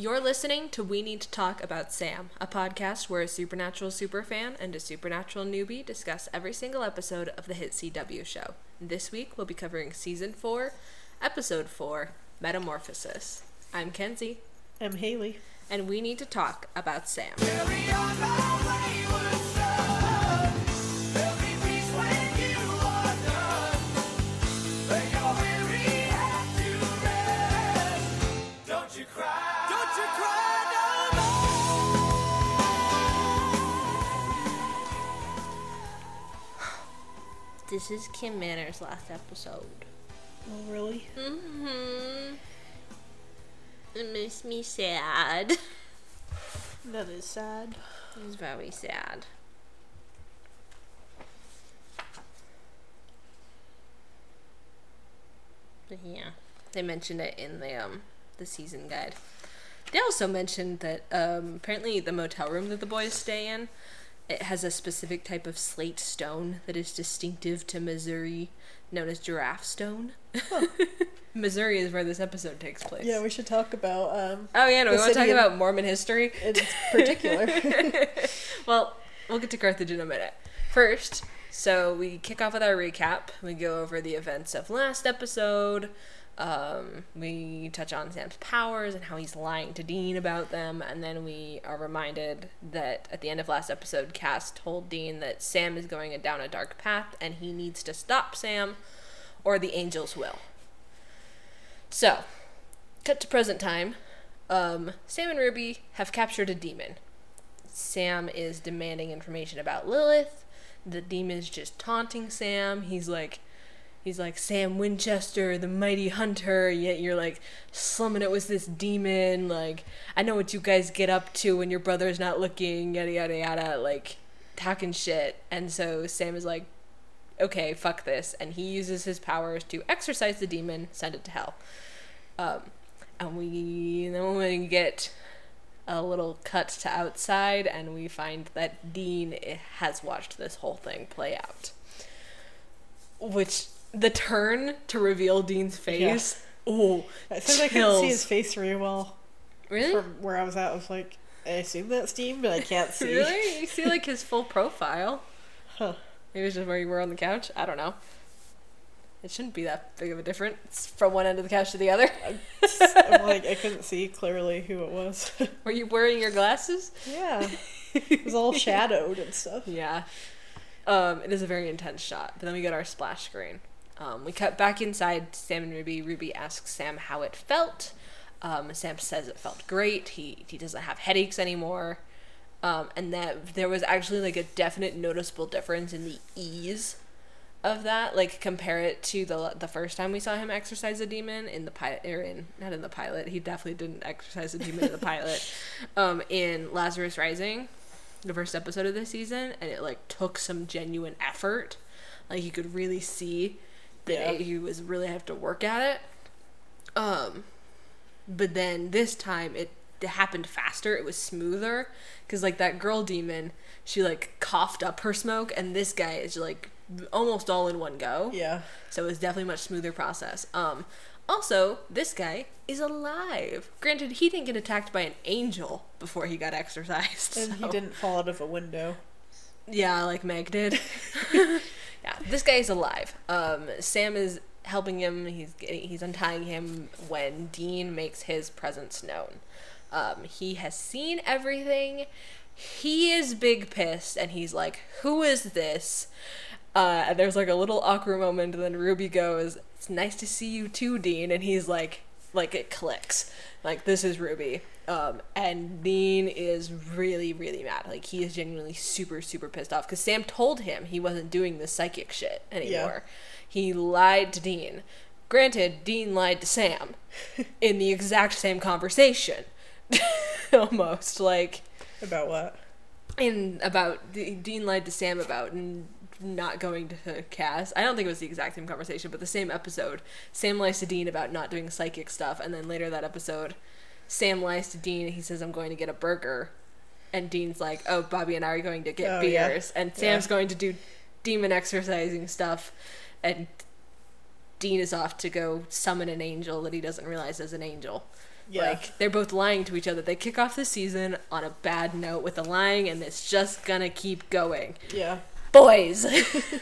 You're listening to We Need to Talk About Sam, a podcast where a supernatural superfan and a supernatural newbie discuss every single episode of the hit CW show. This week we'll be covering season 4, episode 4, Metamorphosis. I'm Kenzie, I'm Haley. and we need to talk about Sam. This is Kim Manners' last episode. Oh, really? Mm-hmm. It makes me sad. That is sad. It's very sad. But yeah, they mentioned it in the um the season guide. They also mentioned that um, apparently the motel room that the boys stay in, it has a specific type of slate stone that is distinctive to Missouri, known as giraffe stone. Missouri is where this episode takes place. Yeah, we should talk about um Oh yeah, no, we want to talk about Mormon history. in particular. well, we'll get to Carthage in a minute. First, so we kick off with our recap. We go over the events of last episode. Um, we touch on Sam's powers and how he's lying to Dean about them, and then we are reminded that at the end of last episode, Cass told Dean that Sam is going down a dark path and he needs to stop Sam, or the angels will. So, cut to present time. Um, Sam and Ruby have captured a demon. Sam is demanding information about Lilith. The demon's just taunting Sam. He's like, he's like Sam Winchester, the mighty hunter. Yet you're like slumming it with this demon. Like I know what you guys get up to when your brother's not looking. Yada yada yada. Like talking shit. And so Sam is like, okay, fuck this, and he uses his powers to exorcise the demon, send it to hell. Um, and we then we get a little cut to outside, and we find that Dean has watched this whole thing play out. Which the turn to reveal Dean's face. Oh, I think I couldn't see his face very well Really? from where I was at. I was like, I assume that's Dean, but I can't see. Really? You see like his full profile. Huh. Maybe it's just where you were on the couch. I don't know. It shouldn't be that big of a difference from one end of the couch to the other. I'm like, I couldn't see clearly who it was. Were you wearing your glasses? yeah, it was all shadowed and stuff. Yeah. Um, it is a very intense shot. But then we get our splash screen. Um, we cut back inside Sam and Ruby. Ruby asks Sam how it felt. Um, Sam says it felt great. He he doesn't have headaches anymore. Um, and that there was actually like a definite noticeable difference in the ease of that. Like compare it to the the first time we saw him exorcise a demon in the pilot, or in not in the pilot. He definitely didn't exorcise a demon in the pilot. Um, in Lazarus Rising, the first episode of this season, and it like took some genuine effort. Like you could really see that Yeah. he was really have to work at it. Um, but then this time it, happened faster. It was smoother because like that girl demon, she like coughed up her smoke, and this guy is like almost all in one go. Yeah, So it was definitely a much smoother process. Um, also, this guy is alive. Granted, he didn't get attacked by an angel before he got exorcised. and he didn't fall out of a window. Yeah, like Meg did. yeah, this guy is alive. Um, Sam is helping him. He's he's untying him when Dean makes his presence known. Um, he has seen everything. He is big pissed, and he's like, "Who is this?" Uh, and there's like a little awkward moment, and then Ruby goes, "It's nice to see you too, Dean." And he's like, like it clicks, like this is Ruby. Um, and Dean is really, really mad. Like he is genuinely super, super pissed off because Sam told him he wasn't doing the psychic shit anymore. He lied to Dean. Granted, Dean lied to Sam in the exact same conversation, almost like About what? in about Dean lied to Sam about n- not going to Cass. I don't think it was the exact same conversation, but the same episode. Sam lies to Dean about not doing psychic stuff, and then later that episode, Sam lies to Dean. and He says, "I'm going to get a burger," and Dean's like, "Oh, Bobby and I are going to get Oh, yeah. beers," and Sam's Yeah. going to do demon exorcising stuff, and Dean is off to go summon an angel that he doesn't realize is an angel. Yeah. Like they're both lying to each other. They kick off the season on a bad note with the lying, and it's just gonna keep going. Yeah. Boys.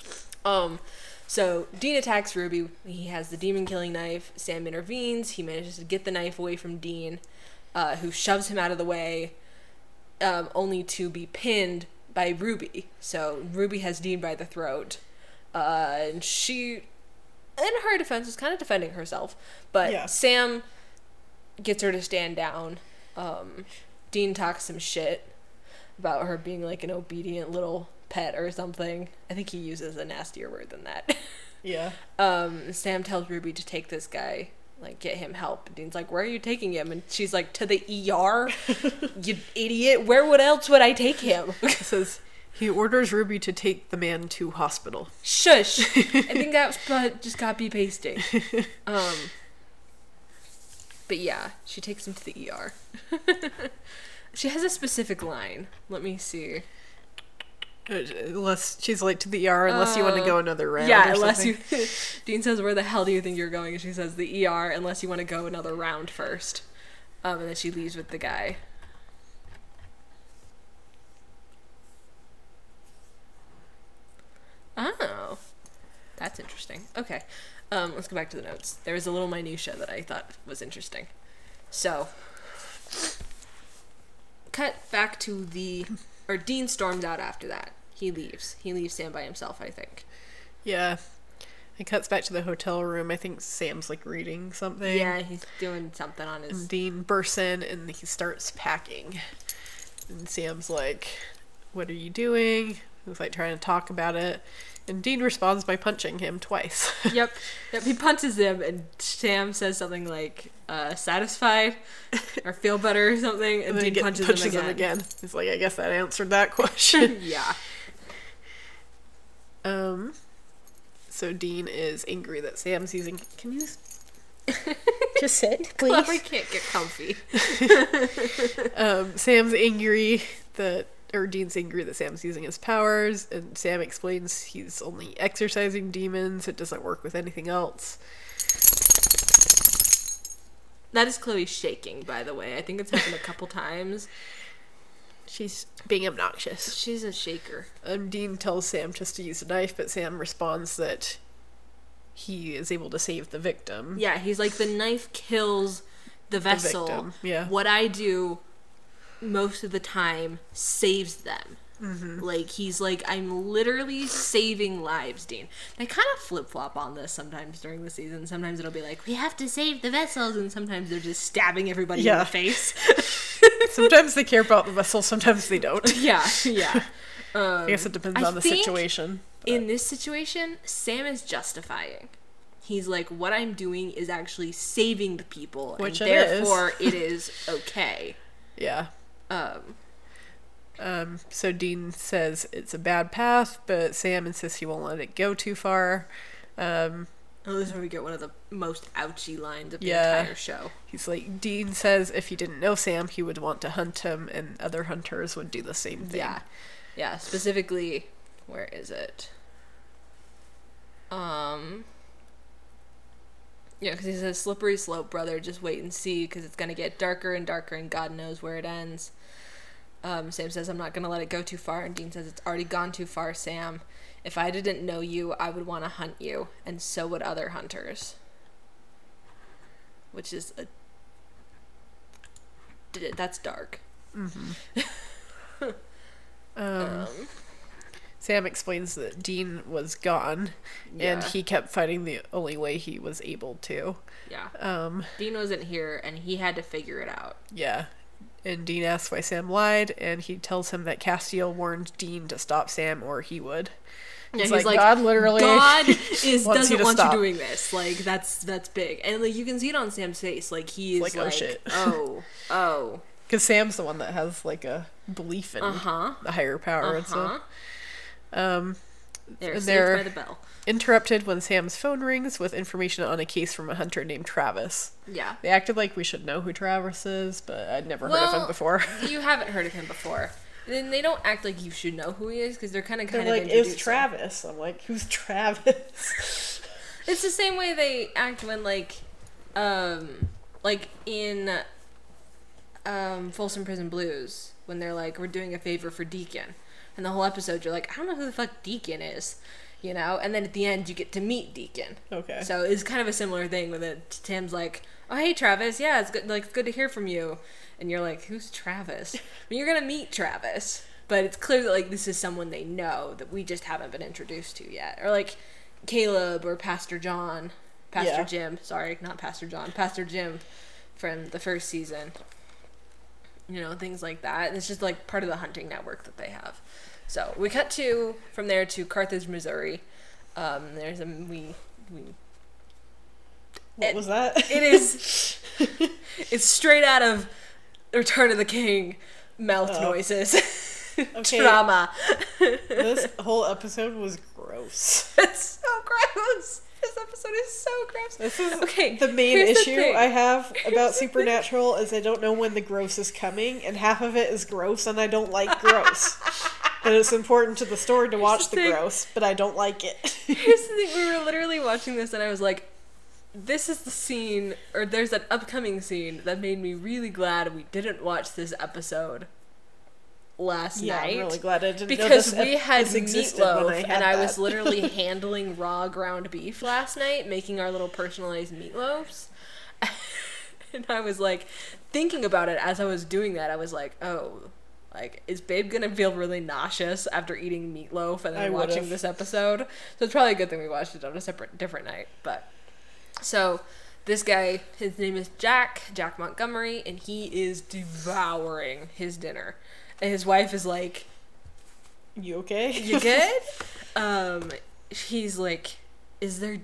um, so Dean attacks Ruby. He has the demon killing knife. Sam intervenes. He manages to get the knife away from Dean, uh, who shoves him out of the way, um, only to be pinned by Ruby. So Ruby has Dean by the throat, uh, and she, in her defense, is kind of defending herself. But Yeah. Sam gets her to stand down. Um, Dean talks some shit about her being like an obedient little pet or something. I think he uses a nastier word than that. Yeah. um, Sam tells Ruby to take this guy, like get him help. Dean's like, "Where are you taking him?" And she's like, "To the ER." you idiot! Where would else would I take him? Says he orders Ruby to take the man to hospital. Shush! I think that's but just copy pasting. Um, but yeah, she takes him to the ER. she has a specific line. Let me see. Uh, Unless she's late to the ER, unless you want to Uh, go another round. yeah, unless something. you. Dean says, "Where the hell do you think you're going?" And she says, "The ER." Unless you want to go another round first. Um, and then she leaves with the guy. Oh, that's interesting. Okay, um, let's go back to the notes. There was a little minutia that I thought was interesting. So, cut back to the, or Dean storms out after that. He leaves. He leaves Sam by himself. I think. Yeah. It cuts back to the hotel room. I think Sam's like reading something. Yeah, he's doing something on his. And Dean bursts in and he starts packing. And Sam's like, What are you doing? He's like trying to talk about it. And Dean responds by punching him twice. yep, yep. He punches him, and Sam says something like uh, "satisfied" or "feel better" or something, and, and then Dean get- punches, him again. He's like, I guess that answered that question. yeah. um so Dean is angry that Sam's using can you just sit, Chloe please? can't get comfy. Um, Sam's angry that, or Dean's angry that Sam's using his powers, and Sam explains he's only exorcising demons. It doesn't work with anything else. That is Chloe shaking, by the way. I think it's happened a couple times. She's being obnoxious. She's a shaker. Um, Dean tells Sam just to use a knife, but Sam responds that he is able to save the victim. Yeah, he's like the knife kills the vessel. victim, yeah. What I do most of the time saves them. Mm-hmm. Like he's like I'm literally saving lives, Dean. They kind of flip flop on this sometimes during the season. Sometimes it'll be like we have to save the vessels, and sometimes they're just stabbing everybody in the face. Sometimes they care about the vessel, sometimes they don't. yeah, yeah. I guess it depends I on the situation. In this situation, Sam is justifying. He's like, what I'm doing is actually saving the people, Which and it is. therefore it is okay. Yeah. Um, Um, so Dean says it's a bad path, but Sam insists he won't let it go too far. Um, oh, this is where we get one of the most ouchy lines of the Yeah. entire show. he's like, Dean says if he didn't know Sam, he would want to hunt him, and other hunters would do the same thing. Yeah, yeah. Specifically, where is it? Um. Yeah, because he says slippery slope, brother. Just wait and see, because it's gonna get darker and darker, and God knows where it ends. Um, Sam says, "I'm not gonna let it go too far," and Dean says, "It's already gone too far, Sam. If I didn't know you, I would want to hunt you, and so would other hunters." Which is a that's dark. Um, Um, Sam explains that Dean was gone, and he kept fighting the only way he was able to. yeah. Um, Dean wasn't here, and he had to figure it out. yeah. And Dean asks why Sam lied, and he tells him that Castiel warned Dean to stop Sam or he would. Yeah, He's like, God literally God is doesn't to want stop." you doing this. Like that's that's big, and like you can see it on Sam's face. Like he is like, like, "Oh, shit." oh, oh, Because Sam's the one that has like a belief in uh huh, the higher power uh and stuff. Um, They're they're- by the bell. interrupted when Sam's phone rings with information on a case from a hunter named Travis. Yeah. They acted like we should know who Travis is, but I'd never heard of him before. you haven't heard of him before. Then they don't act like you should know who he is because they're kind of kind of like, introducing. it's Travis. I'm like, who's Travis? It's the same way they act when like, um, like in um, Folsom Prison Blues when they're like, "We're doing a favor for Deacon," and the whole episode you're like, "I don't know who the fuck Deacon is," you know, and then at the end you get to meet Deacon. Okay. So it's kind of a similar thing with it. Tim's like, "Oh hey Travis, yeah, it's good. Like it's good to hear from you," and you're like, "Who's Travis?" but you're gonna meet Travis, but it's clear that like this is someone they know that we just haven't been introduced to yet, or like Caleb or Pastor John, Pastor Yeah. Jim. Sorry, not Pastor John, Pastor Jim from the first season. You know things like that. It's just like part of the hunting network that they have. So we cut to from there to Carthage, Missouri. Um, there's a we we what it- was that? it is it's straight out of Return of the King mouth Oh. noises. Okay. Drama. this whole episode was gross. it's so gross. This episode is so gross. This is Okay, The main here's the issue. I have about. Supernatural is I don't know when the gross is coming, and half of it is gross, and I don't like gross. But it's important to the story to watch the the gross, but I don't like it. Here's the thing: we were literally watching this, and I was like, "This is the scene, or there's an upcoming scene that made me really glad we didn't watch this episode last yeah, night." I'm really glad I didn't because we ep- had meatloaf, I had and I was literally handling raw ground beef last night, making our little personalized meatloafs. and I was like thinking about it as I was doing that. I was like, "Oh, like is Babe gonna feel really nauseous after eating meatloaf and then I watching would've. this episode?" So it's probably a good thing we watched it on a separate, different night. But so this guy, his name is Jack, Jack Montgomery, and he is devouring his dinner. And his wife is like, You okay? you good? um, he's like, is there?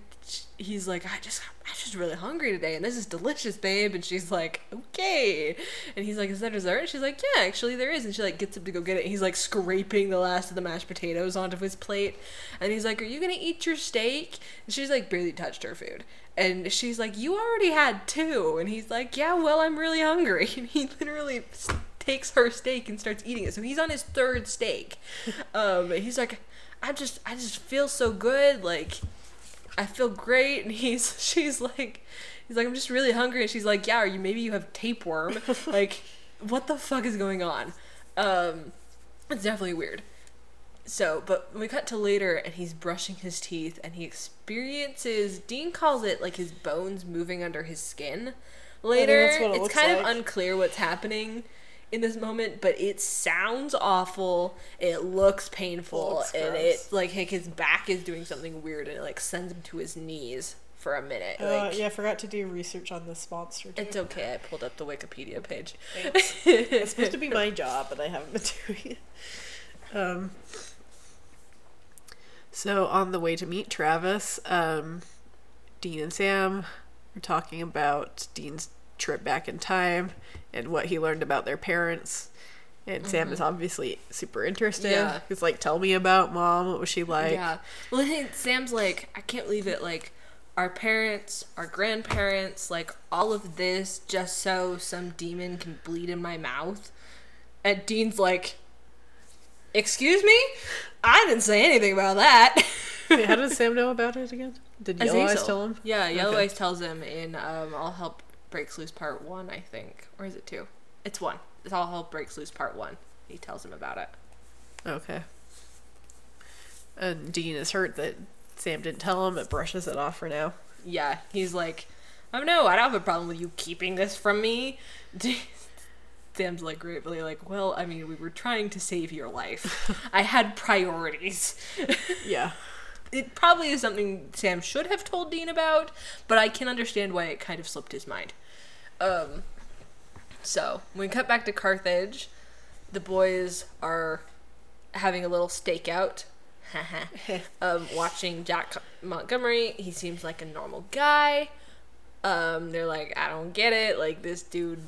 He's like, I just, I'm just really hungry today, and this is delicious, babe. And she's like, okay. And he's like, is there dessert? And she's like, yeah, actually there is. And she like gets him to go get it. And he's like scraping the last of the mashed potatoes onto his plate, and he's like, are you gonna eat your steak? And she's like, barely touched her food. And she's like, you already had two. And he's like, yeah, well, I'm really hungry. And he literally takes her steak and starts eating it. So he's on his third steak. Um, he's like, I just, I just feel so good. Like, I feel great. And he's, she's like, he's like, I'm just really hungry. And she's like, yeah, are you, maybe you have tapeworm. like, what the fuck is going on? Um, it's definitely weird. So, but we cut to later and he's brushing his teeth and he experiences, Dean calls it like his bones moving under his skin. Later, that's what it it's kind of unclear what's happening in this moment, but it sounds awful. It looks painful, Looks and gross. it like, like his back is doing something weird, and it like sends him to his knees for a minute. Uh, like, yeah, I forgot to do research on this monster. Too. it's okay. I pulled up the Wikipedia page. It's supposed to be my job, but I haven't been doing it. Um. So on the way to meet Travis, um, Dean and Sam are talking about Dean's trip back in time and what he learned about their parents. And Sam is obviously super interested. Yeah. He's like, "Tell me about mom. What was she like?" yeah. Well, think Sam's like, I can't believe it. Like, our parents, our grandparents, like all of this just so some demon can bleed in my mouth. And Dean's like, Excuse me? I didn't say anything about that. Wait, how does Sam know about it again? Did Yellow Eyes tell him? Yeah, Yellow Okay. Eyes tells him in um, All Hell Breaks Loose Part 1, I think. Or is it 2? It's 1. It's All Hell Breaks Loose Part 1. He tells him about it. Okay. And Dean is hurt that Sam didn't tell him, but brushes it off for now. Yeah, he's like, oh no, I don't have a problem with you keeping this from me. Sam's like gratefully like, well, I mean, we were trying to save your life. I had priorities. Yeah. It probably is something Sam should have told Dean about, but I can understand why it kind of slipped his mind. Um, so when we cut back to Carthage, the boys are having a little stakeout. um, watching Jack Montgomery, he seems like a normal guy. Um, they're like, I don't get it. Like this dude,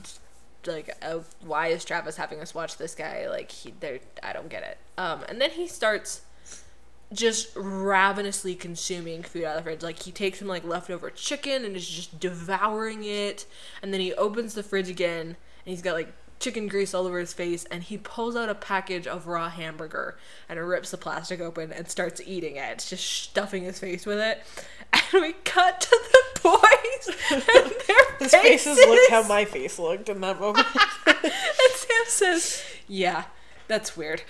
like, uh, why is Travis having us watch this guy? Like he, they're, I don't get it. Um, and then he starts just ravenously consuming food out of the fridge. Like he takes some like leftover chicken and is just devouring it. And then he opens the fridge again and he's got like chicken grease all over his face and he pulls out a package of raw hamburger and rips the plastic open and starts eating it, just stuffing his face with it. And we cut to the voice and their His faces. faces looked how my face looked in that moment. and Sam says, "Yeah, that's weird."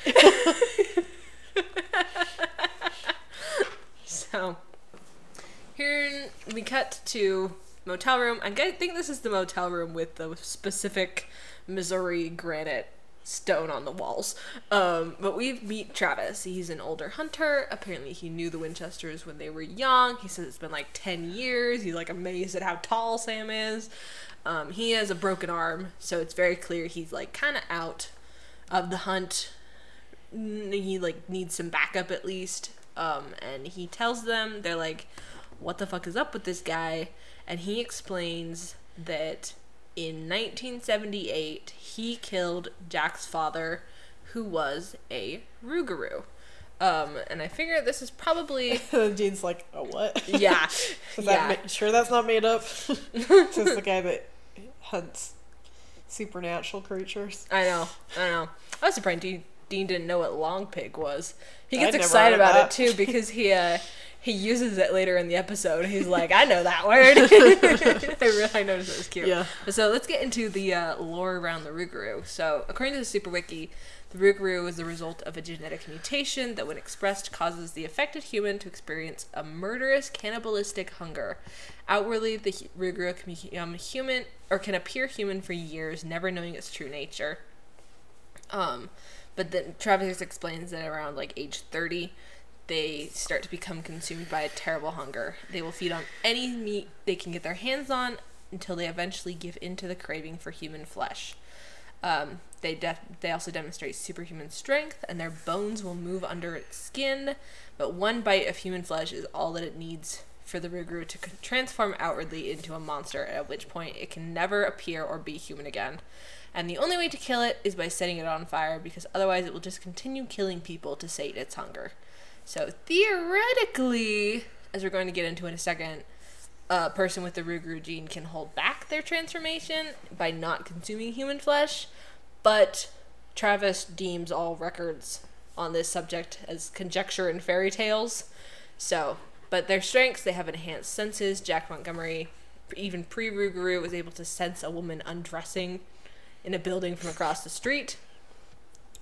So here we cut to motel room. I think this is the motel room with the specific Missouri granite stone on the walls. Um, but we meet Travis. He's an older hunter. Apparently, he knew the Winchesters when they were young. He says it's been like 10 years. He's like amazed at how tall Sam is. Um, he has a broken arm, so it's very clear he's like kind of out of the hunt. He like needs some backup at least. Um, and he tells them, they're like, what the fuck is up with this guy? And he explains that in 1978 he killed Jack's father, who was a Rougarou. Um, and I figure this is probably and Dean's like, "A what?" yeah, Is yeah. that ma- sure that's not made up? this is the guy that hunts supernatural creatures. I know, I know. I was surprised Dean, Dean didn't know what long pig was. He I'd gets excited about that. it too because he uh, he uses it later in the episode. He's like, I know that word. I really noticed it was cute. Yeah. So let's get into the uh, lore around the Rougarou. So according to the Super Wiki, the Rougarou is the result of a genetic mutation that, when expressed, causes the affected human to experience a murderous, cannibalistic hunger. Outwardly, the Rougarou can become human or can appear human for years, never knowing its true nature. Um, but then Travis explains that around like age 30, they start to become consumed by a terrible hunger. They will feed on any meat they can get their hands on until they eventually give in to the craving for human flesh. Um, they def- they also demonstrate superhuman strength, and their bones will move under its skin. But one bite of human flesh is all that it needs for the Rougarou to transform outwardly into a monster. At which point, it can never appear or be human again. And the only way to kill it is by setting it on fire, because otherwise, it will just continue killing people to sate its hunger. So theoretically, as we're going to get into in a second, a person with the Rougarou gene can hold back their transformation by not consuming human flesh, but Travis deems all records on this subject as conjecture and fairy tales. So, but their strengths, they have enhanced senses. Jack Montgomery, even pre Rougarou, was able to sense a woman undressing in a building from across the street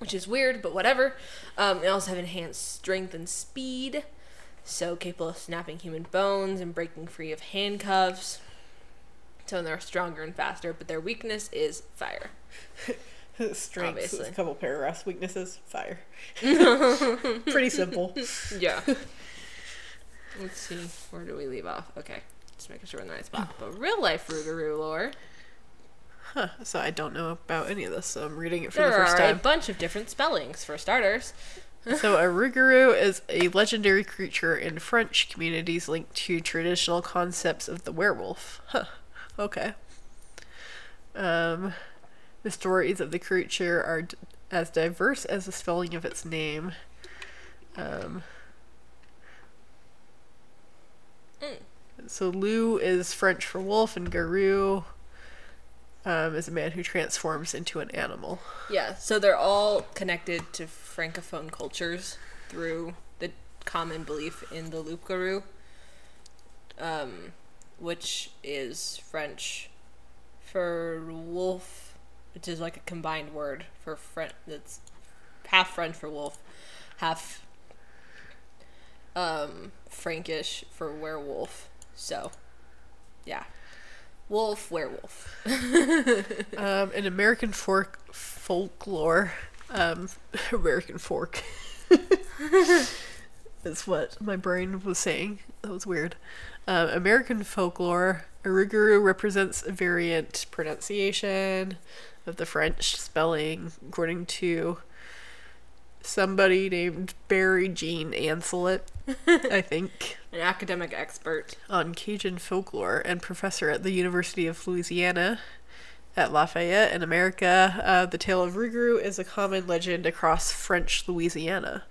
which is weird, but whatever. Um, they also have enhanced strength and speed, so capable of snapping human bones and breaking free of handcuffs. So they're stronger and faster, but their weakness is fire. Strengths, Obviously. a couple paragraphs. Weaknesses, fire. Pretty simple. Yeah. Let's see, where do we leave off? Okay, just making sure we're in the right spot. But real life Rougarou lore, Huh. So I don't know about any of this, so I'm reading it for there the first time. There are a bunch of different spellings for starters. so a Rougarou is a legendary creature in French communities linked to traditional concepts of the werewolf. Huh. Okay. Um, the stories of the creature are d- as diverse as the spelling of its name. Um, Mm. So Loup is French for wolf, and Garou um, is a man who transforms into an animal. Yeah, so they're all connected to francophone cultures through the common belief in the loup garou, um, which is French for wolf, which is like a combined word for French. That's half French for wolf, half um, Frankish for werewolf. So, yeah, wolf, werewolf. Um, in American folk folklore, um, American fork is what my brain was saying. That was weird. Um, American folklore, Rougarou represents a variant pronunciation of the French spelling, according to somebody named Barry Jean Ancelet, I think An academic expert. on Cajun folklore and professor at the University of Louisiana at Lafayette in America. Uh, the tale of Rougarou is a common legend across French Louisiana.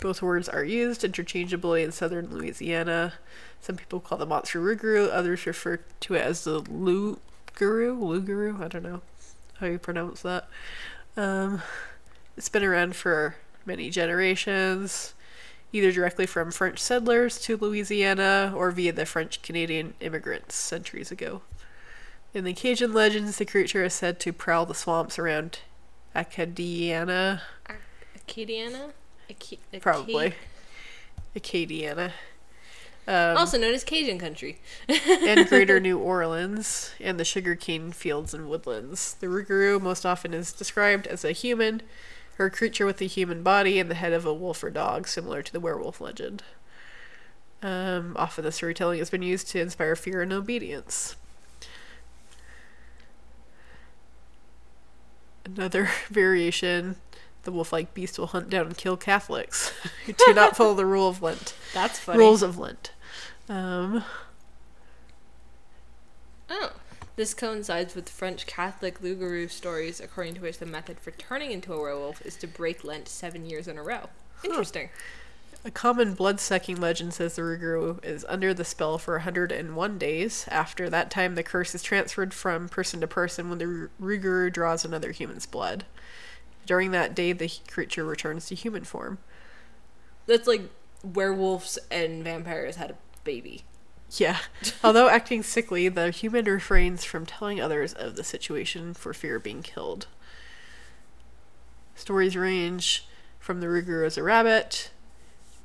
Both words are used interchangeably in southern Louisiana. Some people call the monster Rougarou, others refer to it as the Loup-garou. Loup-garou? I don't know how you pronounce that. Um, it's been around for many generations. either directly from French settlers to Louisiana or via the French Canadian immigrants centuries ago. In the Cajun legends, the creature is said to prowl the swamps around Acadiana, Acadiana? Aca- Aca- probably. Acadiana. Um, Also known as Cajun country. and greater New Orleans and the sugarcane fields and woodlands. The Rougarou most often is described as a human or a creature with a human body and the head of a wolf or dog, similar to the werewolf legend. Um, often the storytelling has been used to inspire fear and obedience. Another variation the wolf like beast will hunt down and kill Catholics who do not follow the rule of Lent That's funny. rules of Lent. Um, Oh. This coincides with French Catholic loup-garou stories, according to which the method for turning into a werewolf is to break Lent seven years in a row. Interesting. A common blood sucking legend says the Rougarou is under the spell for 101 days. After that time, the curse is transferred from person to person when the Rougarou draws another human's blood. During that day, the creature returns to human form. That's like werewolves and vampires had a baby. Yeah. Although acting sickly, the human refrains from telling others of the situation for fear of being killed. Stories range from the Rougarou as a rabbit,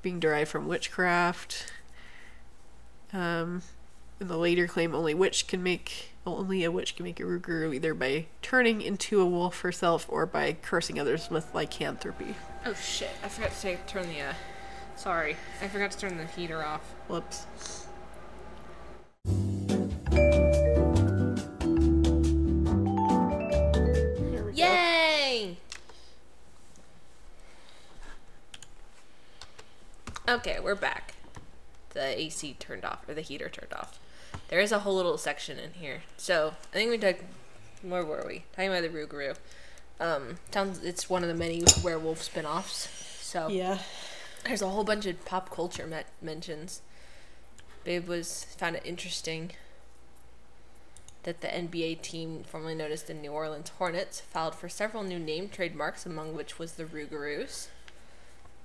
being derived from witchcraft. Um, and the later claim only witch can make only a witch can make a Rougarou either by turning into a wolf herself or by cursing others with lycanthropy. Oh shit! I forgot to take, turn the. Uh, sorry, I forgot to turn the heater off. Whoops. We go. Yay! Okay, we're back. The AC turned off, or the heater turned off. There is a whole little section in here. So, I think we took. Where were we? Talking about the Rougarou. Um, sounds it's one of the many werewolf spin offs. So, Yeah. there's a whole bunch of pop culture met- mentions. Babe was found it interesting that the NBA team, formerly known as the New Orleans Hornets, filed for several new name trademarks, among which was the Rougarous.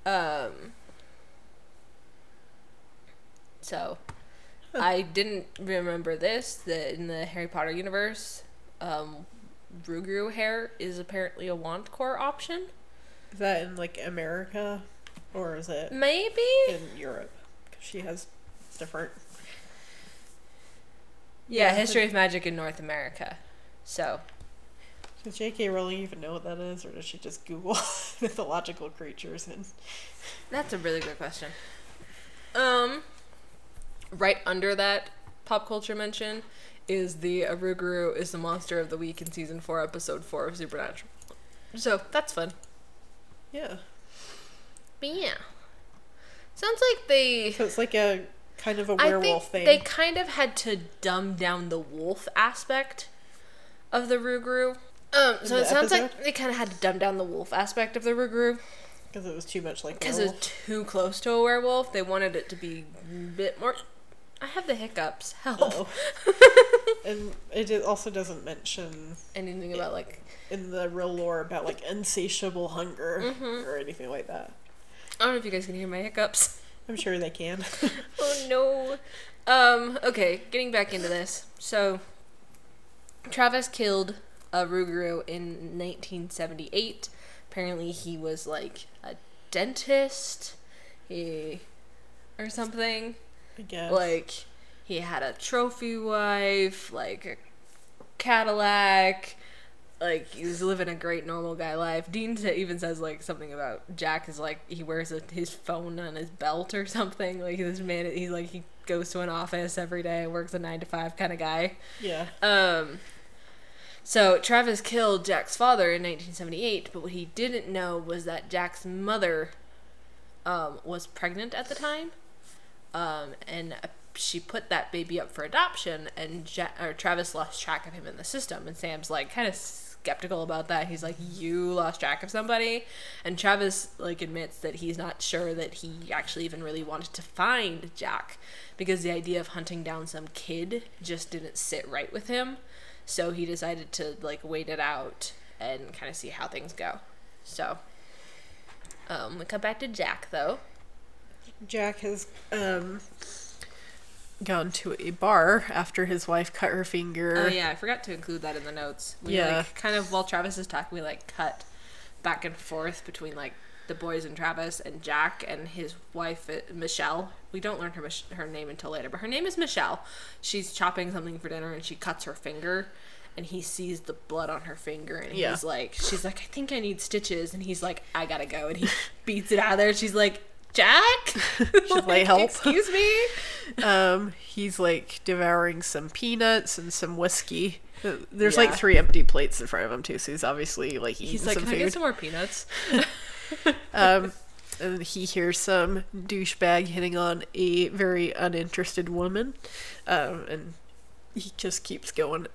Um. So, I didn't remember this. That in the Harry Potter universe, um, Rougarou hair is apparently a wand core option. Is that in like America or is it Maybe. in Europe? 'Cause she has different. Yeah, Yeah. History of Magic in North America. So, Does J.K. Rowling even know what that is, or does she just Google mythological creatures and? that's a really good question. Um, right under that pop culture mention is the Aruguru is the monster of the week in season 4 episode 4 of Supernatural. So, that's fun. Yeah. But yeah. Sounds like they So it's like a kind of a werewolf think thing. they kind of had to dumb down the wolf aspect of the Rougarou. Um, so it sounds like they kind of had to dumb down the wolf aspect of the Rougarou. Because it was too much like because it's too close to a werewolf. They wanted it to be a bit more. I have the hiccups. Help. Oh. and it also doesn't mention Anything about like in the real lore about like insatiable hunger Mm-hmm. or anything like that. I don't know if you guys can hear my hiccups. I'm sure they can. oh no. Um. Okay. Getting back into this. So, Travis killed a Rougarou in 1978. Apparently, he was like a dentist. He or something. I guess. Like he had a trophy wife, like a Cadillac. Like he was living a great normal guy life. Dean even says like something about Jack is like he wears a, his phone on his belt or something. Like this man, he's like he goes to an office every day, works a nine to five kind of guy. yeah. Um, so Travis killed Jack's father in 1978, but what he didn't know was that Jack's mother um, was pregnant at the time, um, and she put that baby up for adoption, and ja- or Travis lost track of him in the system, and Sam's like kind of skeptical about that. He's like, "You lost track of somebody," and Travis like admits that he's not sure that he actually even really wanted to find Jack because the idea of hunting down some kid just didn't sit right with him. So he decided to like wait it out and kind of see how things go. So um, we come back to Jack though. Jack has um gone to a bar after his wife cut her finger. Oh yeah, I forgot to include that in the notes. We Yeah. like kind of while Travis is talking, we like cut back and forth between like the boys and Travis and Jack and his wife uh, Michelle. We don't learn her her name until later, but her name is Michelle. She's chopping something for dinner and she cuts her finger. And he sees the blood on her finger, and Yeah. he's like, "She's like, I think I need stitches." And he's like, "I gotta go." And he beats it out of there. She's like, "Jack, She's like, "Help." excuse me." Um, he's like devouring some peanuts and some whiskey. Uh, There's like three empty plates in front of him too, so he's obviously like eating. He's like, some "Can I get some more peanuts?" Um, and he hears some douchebag hitting on a very uninterested woman, um, and he just keeps going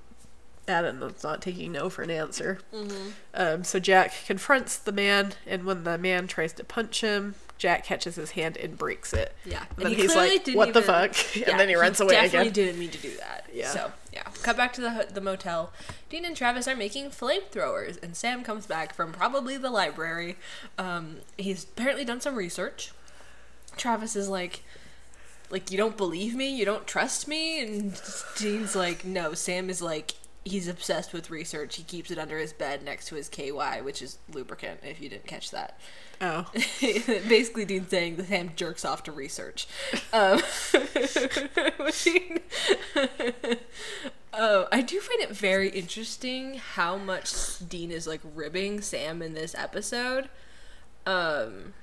and it's not taking no for an answer. Mm-hmm. Um, so Jack confronts the man, and when the man tries to punch him, Jack catches his hand and breaks it. Yeah, And then he's like, "What the fuck?" And then he runs away definitely again. Definitely didn't mean to do that. Yeah. So yeah, cut back to the the motel. Dean and Travis are making flamethrowers, and Sam comes back from probably the library. Um, he's apparently done some research. Travis is like, like you don't believe me, you don't trust me, and Dean's like, no. Sam is like. He's obsessed with research. He keeps it under his bed next to his KY, which is lubricant, if you didn't catch that. Oh, Basically, Dean's saying that Sam jerks off to research. Um, Oh, I do find it very interesting how much Dean is like ribbing Sam in this episode. Um,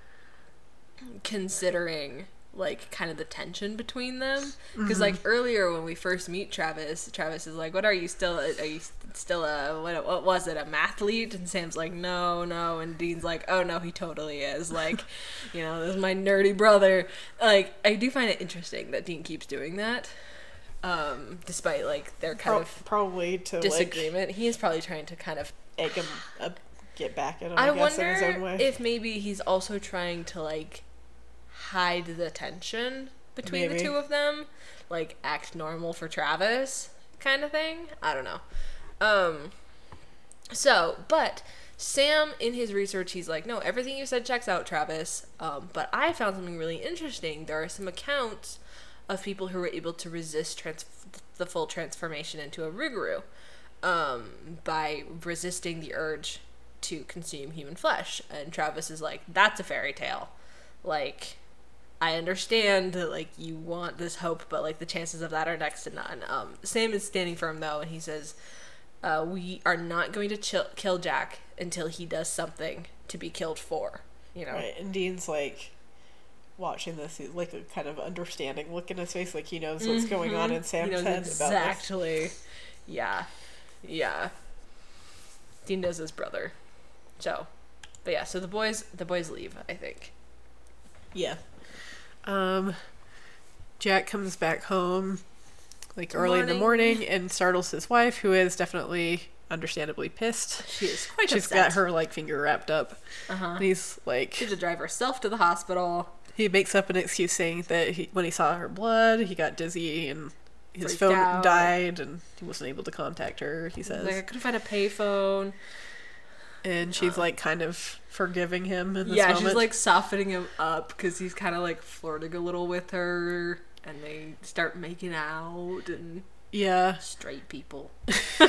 considering like kind of the tension between them. Because like earlier when we first meet Travis Travis is like what are you still are you still a what, what was it a mathlete? And Sam's like no no. And Dean's like oh no he totally is. Like you know this is my nerdy brother. Like I do find it interesting that Dean keeps doing that um despite like their kind Pro- of probably to like disagreement. He is probably trying to kind of egg him up, get back at him. I, I guess wonder in his own way. if maybe he's also trying to like hide the tension between the two of them, like act normal for Travis kind of thing. I don't know. Um so, but Sam in his research he's like, "No, everything you said checks out, Travis." Um but I found something really interesting. There are some accounts of people who were able to resist trans- the full transformation into a Rougarou um, by resisting the urge to consume human flesh. And Travis is like, that's a fairy tale. Like, I understand that like you want this hope, but like the chances of that are next to none. Um, Sam is standing firm though, and he says, uh, "We are not going to chill- kill Jack until he does something to be killed for." You know, Right, and Dean's like watching this, he's like a kind of understanding look in his face, like he knows what's going on in he Sam's knows head about this. exactly. Yeah, yeah. Dean knows his brother, so. But yeah, so the boys the boys leave. I think. Yeah. Um, Jack comes back home like early in the morning. morning and startles his wife, who is definitely understandably pissed. She is quite She's upset. got her like finger wrapped up. Uh-huh. And he's like, She had to drive herself to the hospital. he makes up an excuse saying that he, when he saw her blood, he got dizzy and his Freaked phone out. died and he wasn't able to contact her. He says, Like I couldn't find a payphone. And she's like kind of forgiving him in this Yeah, moment. she's like softening him up because he's kind of like flirting a little with her, and they start making out and yeah. straight people.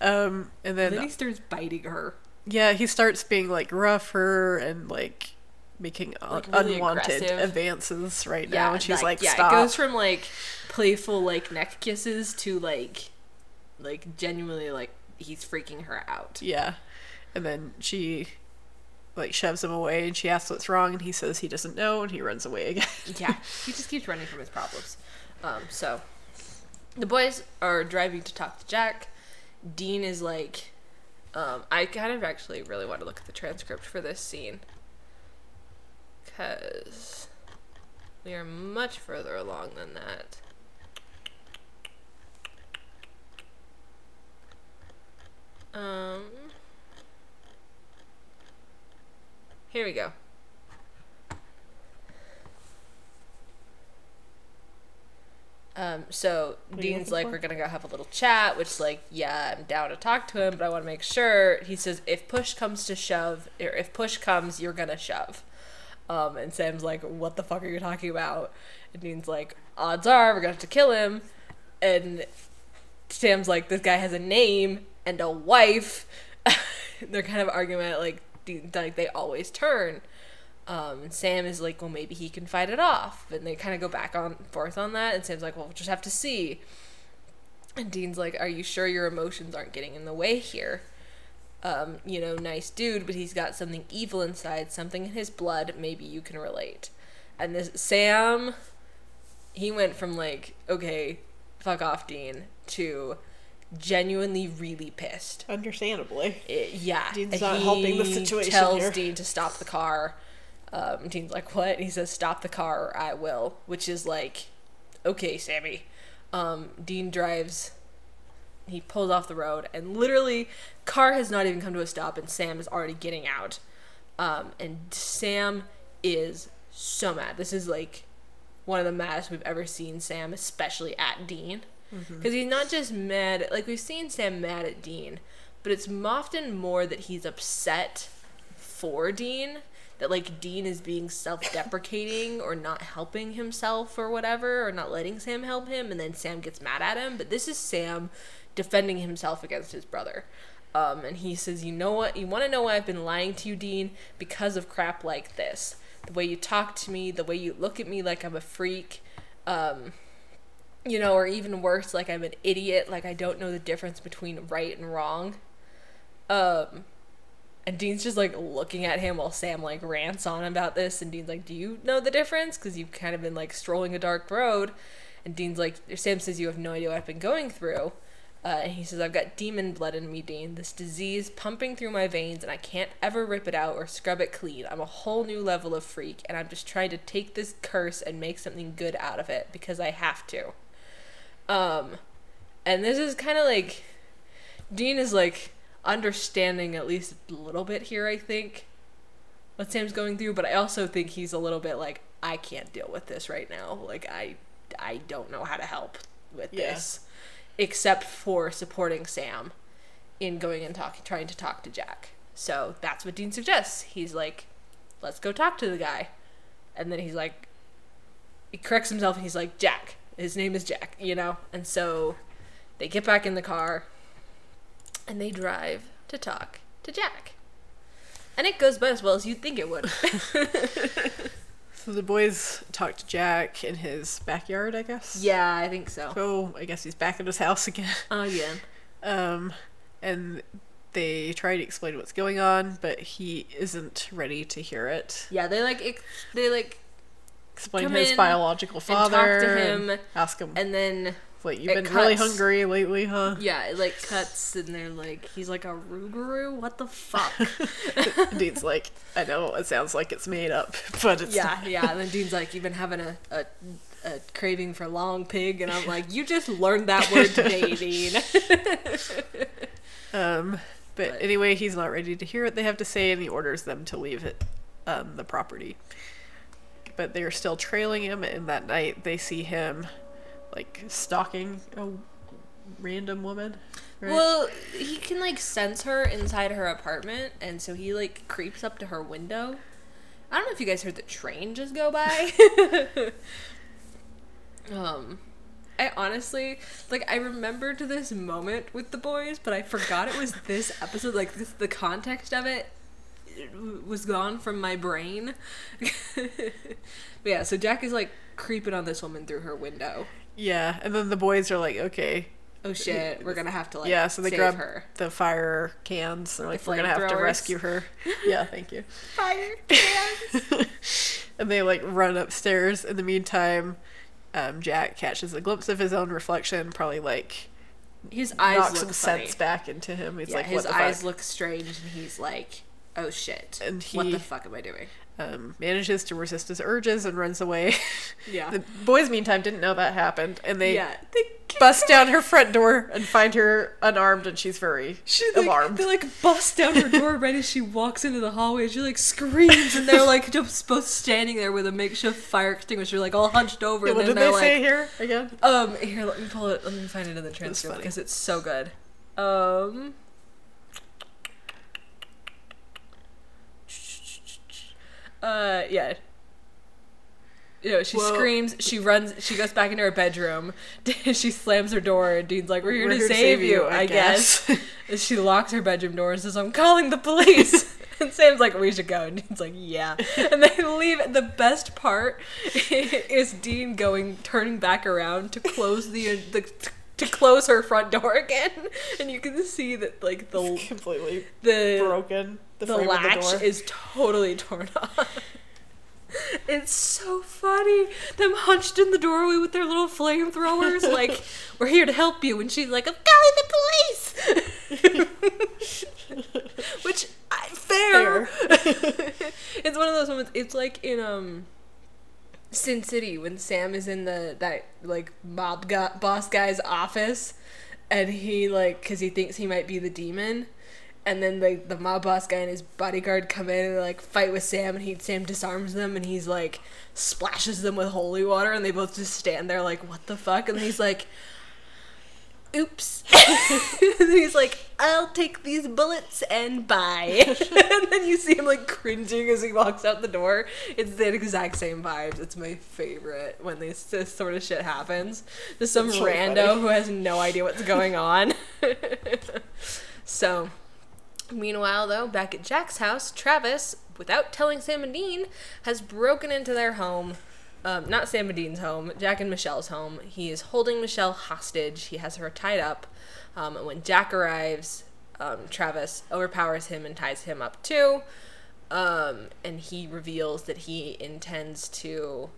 Um, and then And then he starts biting her. Yeah, he starts being like rougher and like making un- Like, really unwanted aggressive. advances right now, and she's like, yeah, "Stop!" it goes from like playful like neck kisses to like like genuinely like he's freaking her out. yeah, and then she like shoves him away, and she asks what's wrong, and he says he doesn't know, and he runs away again. yeah, he just keeps running from his problems. Um, so the boys are driving to talk to Jack. Dean is like, um, I kind of actually really want to look at the transcript for this scene because we are much further along than that. Um, here we go. Um, so Dean's like, for? we're gonna go have a little chat, which is like, yeah, I'm down to talk to him, but I want to make sure. He says, if push comes to shove, or if push comes, you're gonna shove. Um, and Sam's like, "What the fuck are you talking about?" And Dean's like, "Odds are we're gonna have to kill him." And Sam's like, "This guy has a name and a wife." They're kind of argument like, like they always turn. Um, Sam is like, "Well, maybe he can fight it off." And they kind of go back on forth on that. And Sam's like, "Well, we'll just have to see." And Dean's like, Are you sure your emotions aren't getting in the way here? Um, you know, nice dude, but he's got something evil inside, something in his blood. Maybe you can relate. And this Sam, he went from like, okay, fuck off, Dean, to genuinely really pissed. Understandably. It- yeah, Dean's and not helping the he situation Tells here. Dean to stop the car. Um, Dean's like, "What?" He says, "Stop the car, or I will." Which is like, okay, Sammy. Um, Dean drives. He pulls off the road, and literally, car has not even come to a stop, and Sam is already getting out. Um, and Sam is so mad. This is like one of the maddest we've ever seen Sam, especially at Dean. Because he's not just mad, like we've seen Sam mad at Dean, but it's often more that he's upset for Dean. That like Dean is being self deprecating or not helping himself or whatever, or not letting Sam help him, and then Sam gets mad at him. But this is Sam defending himself against his brother. Um, and he says, You know what? You want to know why I've been lying to you, Dean? Because of crap like this. The way you talk to me, the way you look at me like I'm a freak. Um, you know, or even worse, like I'm an idiot, like I don't know the difference between right and wrong. Um, and Dean's just like looking at him while Sam like rants on about this, and Dean's like, "Do you know the difference? Because you've kind of been like strolling a dark road." And Dean's like, Sam says, "You have no idea what I've been going through." Uh, and he says, I've got demon blood in me, Dean. This disease pumping through my veins, and I can't ever rip it out or scrub it clean. I'm a whole new level of freak, and I'm just trying to take this curse and make something good out of it because I have to. Um, and this is kind of like Dean is like understanding at least a little bit here, I think, what Sam's going through, but I also think he's a little bit like, I can't deal with this right now. Like I I don't know how to help with Yeah. this. Except for supporting Sam in going and talking trying to talk to Jack. So that's what Dean suggests. He's like, let's go talk to the guy. And then he's like he corrects himself and he's like, Jack. His name is Jack, you know? And so they get back in the car and they drive to talk to Jack. And it goes about as well as you'd think it would. So the boys talk to Jack in his backyard, I guess. yeah, I think so. So I guess he's back at his house again. Oh, yeah. Um, and they try to explain what's going on, but he isn't ready to hear it. Yeah, they like, ex- they like, Explain Come his in biological talk to father. him, and ask him, and then like, you've been really hungry lately, huh? Yeah, it like cuts and they're like, he's like a Rougarou? What the fuck? Dean's like, I know it sounds like it's made up, but it's yeah, yeah. And then Dean's like, you've been having a, a, a craving for long pig. And I'm like, you just learned that word today, Dean. Um, but, But- anyway, he's not ready to hear what they have to say, and he orders them to leave it, um, the property. But they're still trailing him, and that night they see him, like stalking a random woman. Right? Well, he can like sense her inside her apartment. And so he like creeps up to her window. I don't know if you guys heard the train just go by. um, I honestly like I remembered this moment with the boys, but I forgot it was this episode. Like this, the context of it was gone from my brain. but yeah, so Jack is like creeping on this woman through her window. yeah, and then the boys are like, okay, Oh shit, we're gonna have to like yeah. So they save grab her. the fire cans. They're like, The we're gonna have to rescue her. yeah, thank you. Fire cans. and they like run upstairs. In the meantime, um, Jack catches a glimpse of his own reflection, probably like His eyes knocks look some funny. sense back into him. He's yeah, like, his what the eyes fuck? look strange, and he's like, "Oh shit! And what the fuck am I doing?" um, manages to resist his urges and runs away. Yeah. the boys, meantime, didn't know that happened, and they yeah, they bust down her front door and find her unarmed, and she's very She like, alarmed. They like bust down her door right as she walks into the hallway. She like screams, and they're like just both standing there with a makeshift fire extinguisher, like all hunched over. and what did they they're say here again? Um, here, let me pull it. Let me find it in the transcript because it's so good. Um. Uh, yeah. You know, she screams. She runs. She goes back into her bedroom. she slams her door, and Dean's like, "We're here, We're to, here to save save you, I, I guess." guess. she locks her bedroom door and says, "I'm calling the police." and Sam's like, "We should go." And Dean's like, "Yeah." And they leave. The best part is Dean going, turning back around to close the the. To close her front door again, and you can see that like the completely the broken. The, the frame of latch the door. is totally torn off. It's so funny. Them hunched in the doorway with their little flamethrowers, like, we're here to help you. And she's like, I'm calling the police! Which, I, fair. it's one of those moments, it's like in, um, Sin City when Sam is in the, that, like, mob go- boss guy's office. And he, like, because he thinks he might be the demon and then the the mob boss guy and his bodyguard come in and like fight with Sam and he Sam disarms them and he's like splashes them with holy water and they both just stand there like what the fuck and he's like oops. And he's like I'll take these bullets and bye. And then you see him like cringing as he walks out the door. It's the exact same vibes. It's my favorite when this, this sort of shit happens. There's some really rando funny. who has no idea what's going on. So Meanwhile, though, back at Jack's house, Travis, without telling Sam and Dean, has broken into their home. Um, not Sam and Dean's home, Jack and Michelle's home. He is holding Michelle hostage. He has her tied up. Um, and when Jack arrives, um, Travis overpowers him and ties him up too. Um, and he reveals that he intends to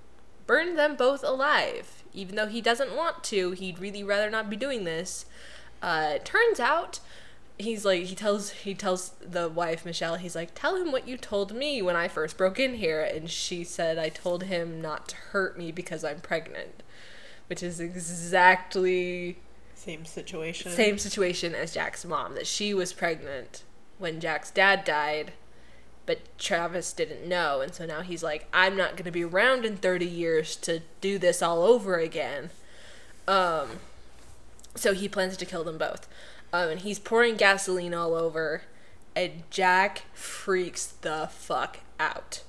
burn them both alive. Even though he doesn't want to, he'd really rather not be doing this. Uh, turns out he's like he tells he tells the wife Michelle he's like tell him what you told me when I first broke in here. And she said I told him not to hurt me because I'm pregnant which is exactly Same situation. same situation as Jack's mom that she was pregnant when Jack's dad died but Travis didn't know. And so now he's like I'm not going to be around in 30 years to do this all over again. Um so he plans to kill them both um, and he's pouring gasoline all over and Jack freaks the fuck out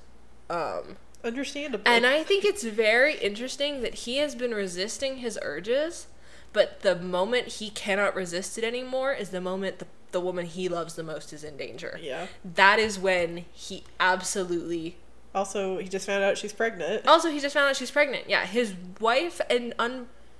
um Understandable. and I think it's very interesting that he has been resisting his urges, but the moment he cannot resist it anymore is the moment the, the woman he loves the most is in danger. yeah. That is when he absolutely. Also, he just found out she's pregnant. Also, he just found out she's pregnant. Yeah, his wife and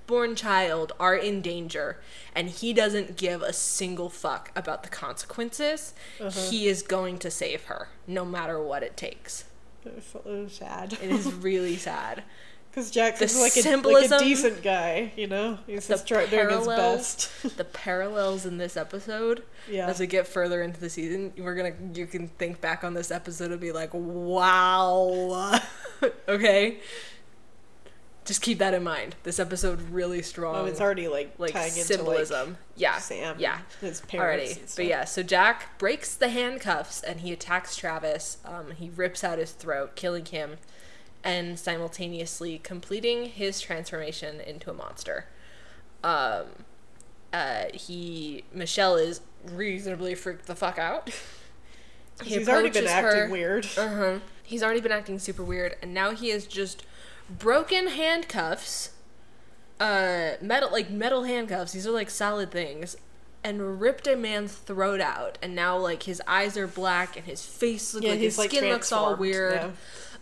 unborn child are in danger, and he doesn't give a single fuck about the consequences. Uh-huh. He is going to save her, no matter what it takes. It was- it sad. It is really sad. Because Jack is like a, like a decent guy, you know? He's just trying doing his best. the parallels in this episode. Yeah. As we get further into the season, we're gonna you can think back on this episode and be like, wow. okay. Just keep that in mind. This episode really strong. Oh, it's already like, like tying symbolism. into like yeah. Sam, Yeah. his parents. Already, but yeah. So Jack breaks the handcuffs and he attacks Travis. Um, he rips out his throat, killing him, and simultaneously completing his transformation into a monster. Um, uh, he Michelle is reasonably freaked the fuck out. 'Cause he's already been acting her- weird. uh-huh. He's already been acting super weird, and now he is just broken handcuffs, uh, metal like metal handcuffs. These are like solid things, and ripped a man's throat out. And now like his eyes are black, and his face looks Yeah, like his like, skin looks all weird. yeah.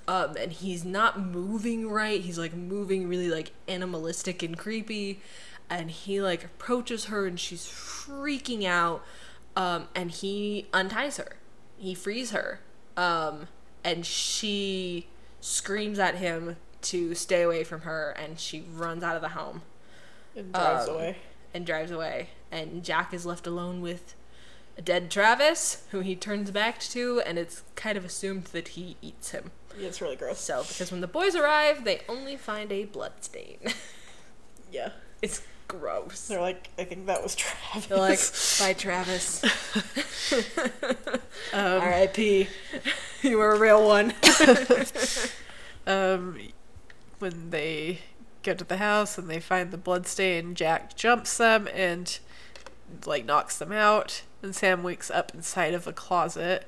Um, and he's not moving right. He's like moving really like animalistic and creepy. And he like approaches her, and she's freaking out. Um, and he unties her. He frees her. Um, and she screams at him to stay away from her, and she runs out of the home And drives um, away. and drives away. And Jack is left alone with a dead Travis, who he turns back to, and it's kind of assumed that he eats him. Yeah, it's really gross. So, because when the boys arrive, they only find a blood stain. Yeah. it's gross. They're like, I think that was Travis. They're like, bye, Travis. um, R.I.P. You were a real one. um, when they get to the house and they find the bloodstain, Jack jumps them and like knocks them out. And Sam wakes up inside of a closet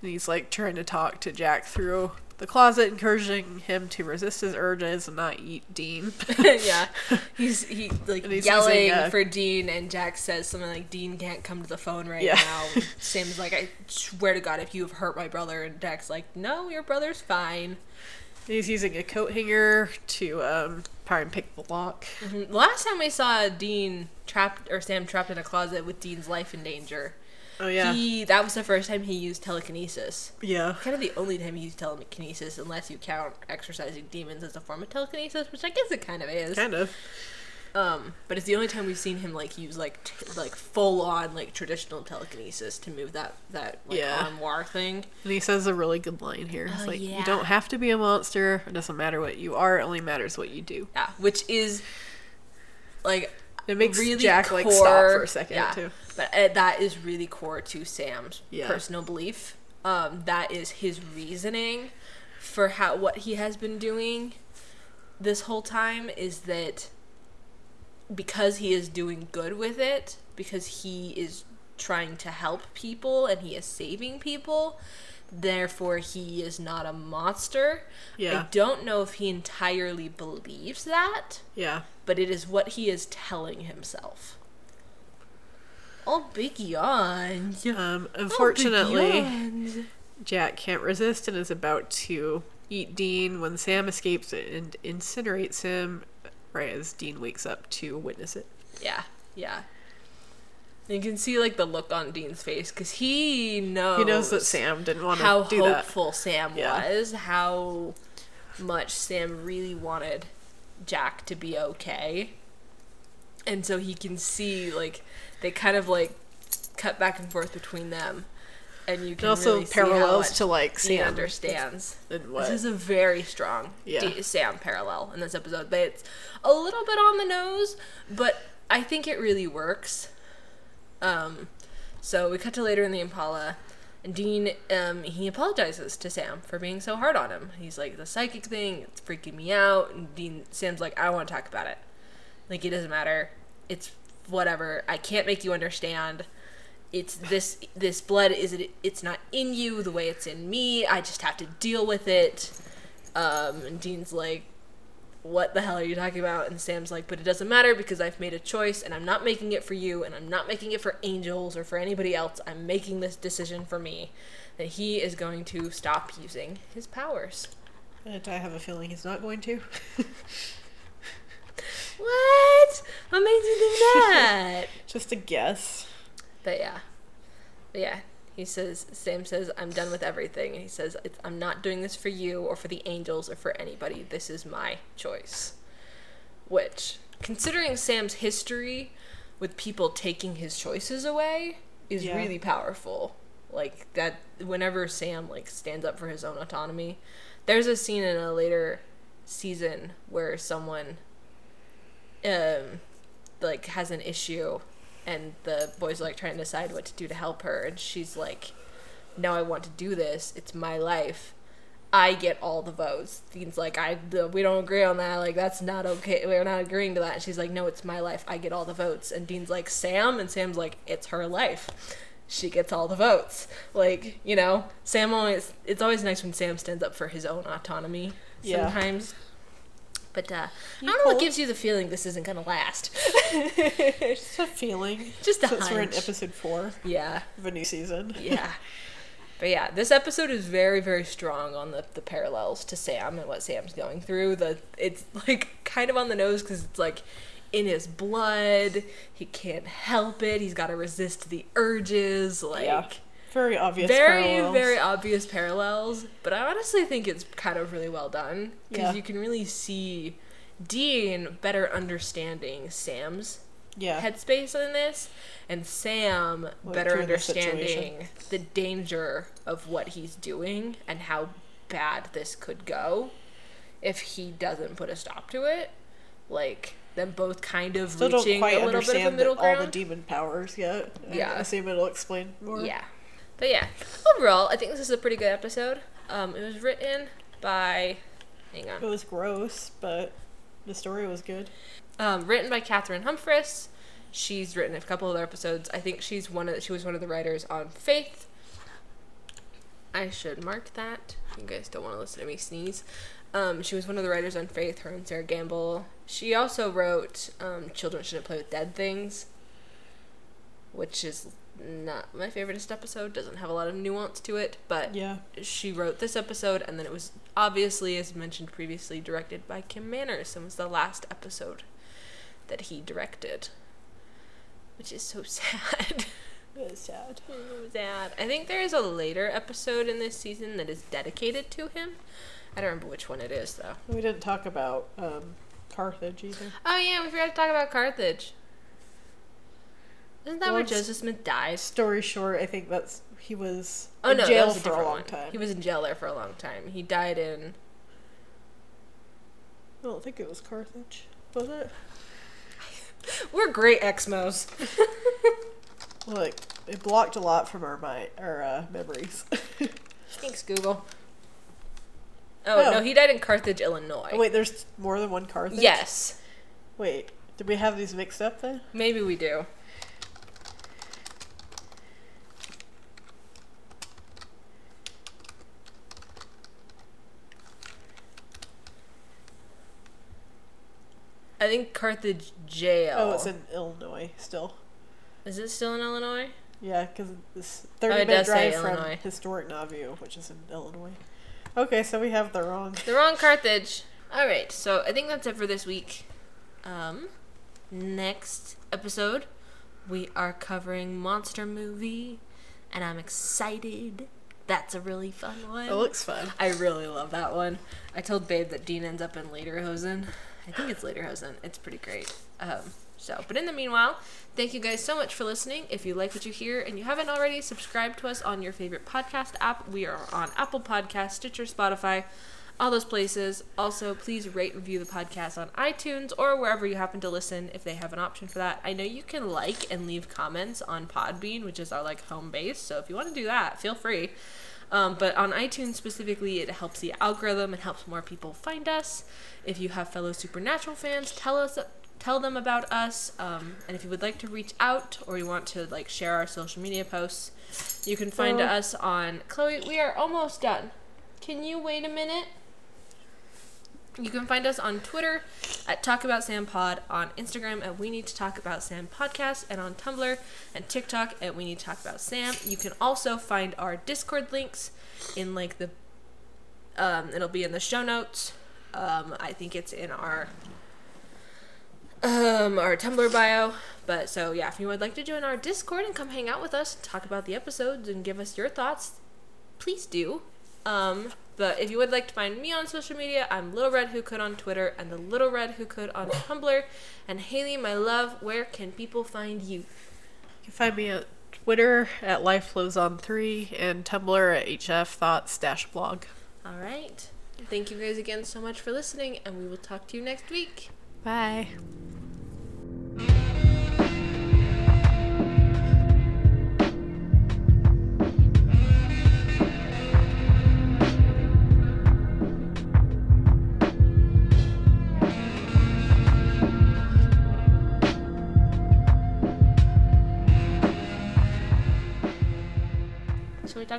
And he's like trying to talk to Jack through the closet, encouraging him to resist his urges and not eat Dean. yeah, he's he like he's yelling using a- for Dean, and Jack says something like, "Dean can't come to the phone right Yeah. now." Sam's like, "I swear to God, if you have hurt my brother," and Jack's like, "No, your brother's fine." He's using a coat hanger to um, try and pick the lock. Mhm. Last time we saw Dean trapped or Sam trapped in a closet with Dean's life in danger, Oh yeah, he that was the first time he used telekinesis. yeah. Kind of the only time he used telekinesis, unless you count exorcising demons as a form of telekinesis, which I guess it kind of is. Kind of. Um, but it's the only time we've seen him like use like t- like full on like traditional telekinesis to move that that like Yeah. armoire thing. And he says a really good line here. He's Oh, like, yeah. "You don't have to be a monster. It doesn't matter what you are. It only matters what you do." Yeah, which is like It makes really Jack like stop for a second yeah, too. But uh, that is really core to Sam's Yeah. personal belief. Um, that is his reasoning for how what he has been doing this whole time is that because he is doing good with it, because he is trying to help people and he is saving people, therefore he is not a monster. Yeah. I don't know if he entirely believes that Yeah. but it is what he is telling himself. Oh, big yawns. Um, Oh, unfortunately, yawns. Jack can't resist and is about to eat Dean when Sam escapes and incinerates him right as Dean wakes up to witness it. Yeah, yeah. You can see like the look on Dean's face because he knows. He knows that Sam didn't want to do that. How hopeful Sam Yeah. was, how much Sam really wanted Jack to be okay. And so he can see like they kind of like cut back and forth between them. And you can And also really see parallels to like Sam understands. This is a very strong Yeah. D- Sam parallel in this episode. But it's a little bit on the nose, but I think it really works. Um, so we cut to later in the Impala, and Dean um, he apologizes to Sam for being so hard on him. He's like the psychic thing, it's freaking me out. And Dean Sam's like, I don't want to talk about it. Like it doesn't matter. It's whatever. I can't make you understand. It's this this blood is it it's not in you the way it's in me. I just have to deal with it. Um, and Dean's like, what the hell are you talking about? And Sam's like, but it doesn't matter because I've made a choice and I'm not making it for you and I'm not making it for angels or for anybody else. I'm making this decision for me that he is going to stop using his powers. And I have a feeling he's not going to. What? You think that? Just a guess. But yeah. But yeah. He says, Sam says, I'm done with everything. And he says, it's, I'm not doing this for you or for the angels or for anybody. This is my choice. Which, considering Sam's history with people taking his choices away, is Yeah. really powerful. Like, that, whenever Sam, like, stands up for his own autonomy, there's a scene in a later season where someone, um, like, has an issue and the boys are like trying to decide what to do to help her and she's like no i want to do this. It's my life. I get all the votes. Dean's like i the, we don't agree on that. Like that's not okay. We're not agreeing to that. And she's like no it's my life. I get all the votes. And dean's like sam? And sam's like it's her life. She gets all the votes. Like you know sam always it's always nice when sam stands up for his own autonomy Yeah. sometimes but uh, I don't know what gives you the feeling this isn't gonna last. Just a feeling. Just a Since we're in episode four yeah, of a new season. yeah. But yeah, this episode is very, very strong on the, the parallels to Sam and what Sam's going through. The it's like kind of on the nose because it's like in his blood. He can't help it. He's got to resist the urges. Like Yeah. Very obvious. very, parallels. very obvious parallels. But I honestly think it's kind of really well done because Yeah. you can really see Dean better understanding Sam's Yeah. headspace in this, and Sam better through the understanding the danger of what he's doing and how bad this could go if he doesn't put a stop to it. Like them both kind of Still don't reaching quite a little bit of a middle that all the demon powers yet. Yeah, I assume it'll explain more. Yeah. But yeah, overall, I think this is a pretty good episode. Um, it was written by, hang on. It was gross, but the story was good. um, written by Cathryn Humphris. She's written a couple other episodes. I think she's one of she was one of the writers on Faith. I should mark that. You guys don't want to listen to me sneeze. Um, she was one of the writers on Faith, her and Sarah Gamble. She also wrote um, Children Shouldn't Play with Dead Things, which is not my favoriteest episode. Doesn't have a lot of nuance to it, but Yeah. she wrote this episode, and then it was obviously, as mentioned previously, directed by Kim Manners, and was the last episode that he directed, which is so sad. It is sad. so sad. I think there is a later episode in this season that is dedicated to him. I don't remember which one it is though. We didn't talk about um, Carthage either. Oh yeah, we forgot to talk about Carthage. Isn't that Well, where Joseph Smith died? Story short, I think that's he was Oh in no, jail that was a for a long one. time. He was in jail there for a long time. He died in. I don't think it was Carthage. Was it? We're great Exmos. Like it blocked a lot from our mind, our uh, memories. Thanks, Google. Oh, Oh. no, he died in Carthage, Illinois. oh, wait, there's more than one Carthage. Yes, Wait, did we have these mixed up then? maybe we do. I think Carthage jail. Oh, it's in Illinois still. Is it still in Illinois? Yeah, because this Oh, 30 it minute drive from Illinois. historic Nauvoo, which is in Illinois. Okay, so we have the wrong. The wrong Carthage. All right, so I think that's it for this week. Um, next episode, we are covering Monster Movie, and I'm excited. That's a really fun one. It looks fun. I really love that one. I told Babe that Dean ends up in Lederhosen. I think it's Lederhosen. It's pretty great. Um, so, but in the meanwhile, thank you guys so much for listening. If you like what you hear and you haven't already, subscribe to us on your favorite podcast app. We are on Apple Podcasts, Stitcher, Spotify, all those places. Also, please rate and review the podcast on iTunes or wherever you happen to listen if they have an option for that. I know you can like and leave comments on Podbean, which is our like home base. So if you want to do that, feel free. Um, but on iTunes specifically, it helps the algorithm. It helps more people find us. If you have fellow Supernatural fans, tell us, tell them about us. Um, and if you would like to reach out or you want to like share our social media posts, you can find Oh. us on Chloe. We are almost done. Can you wait a minute? You can find us on Twitter at Talk About Sam Pod, on Instagram at We Need to Talk About Sam Podcast, and on Tumblr and TikTok at We Need to Talk About Sam. You can also find our Discord links in like the um, it'll be in the show notes. Um, I think it's in our um, our Tumblr bio. But so yeah, if you would like to join our Discord and come hang out with us, talk about the episodes, and give us your thoughts, please do. Um, but if you would like to find me on social media, I'm Little Red Who Could on Twitter and the Little Red Who Could on Tumblr. And Haley, my love, where can people find you? You can find me at Twitter at Life Flows On 3 and Tumblr at HF Thoughts Dash Blog. All right. Thank you guys again so much for listening, and we will talk to you next week. Bye.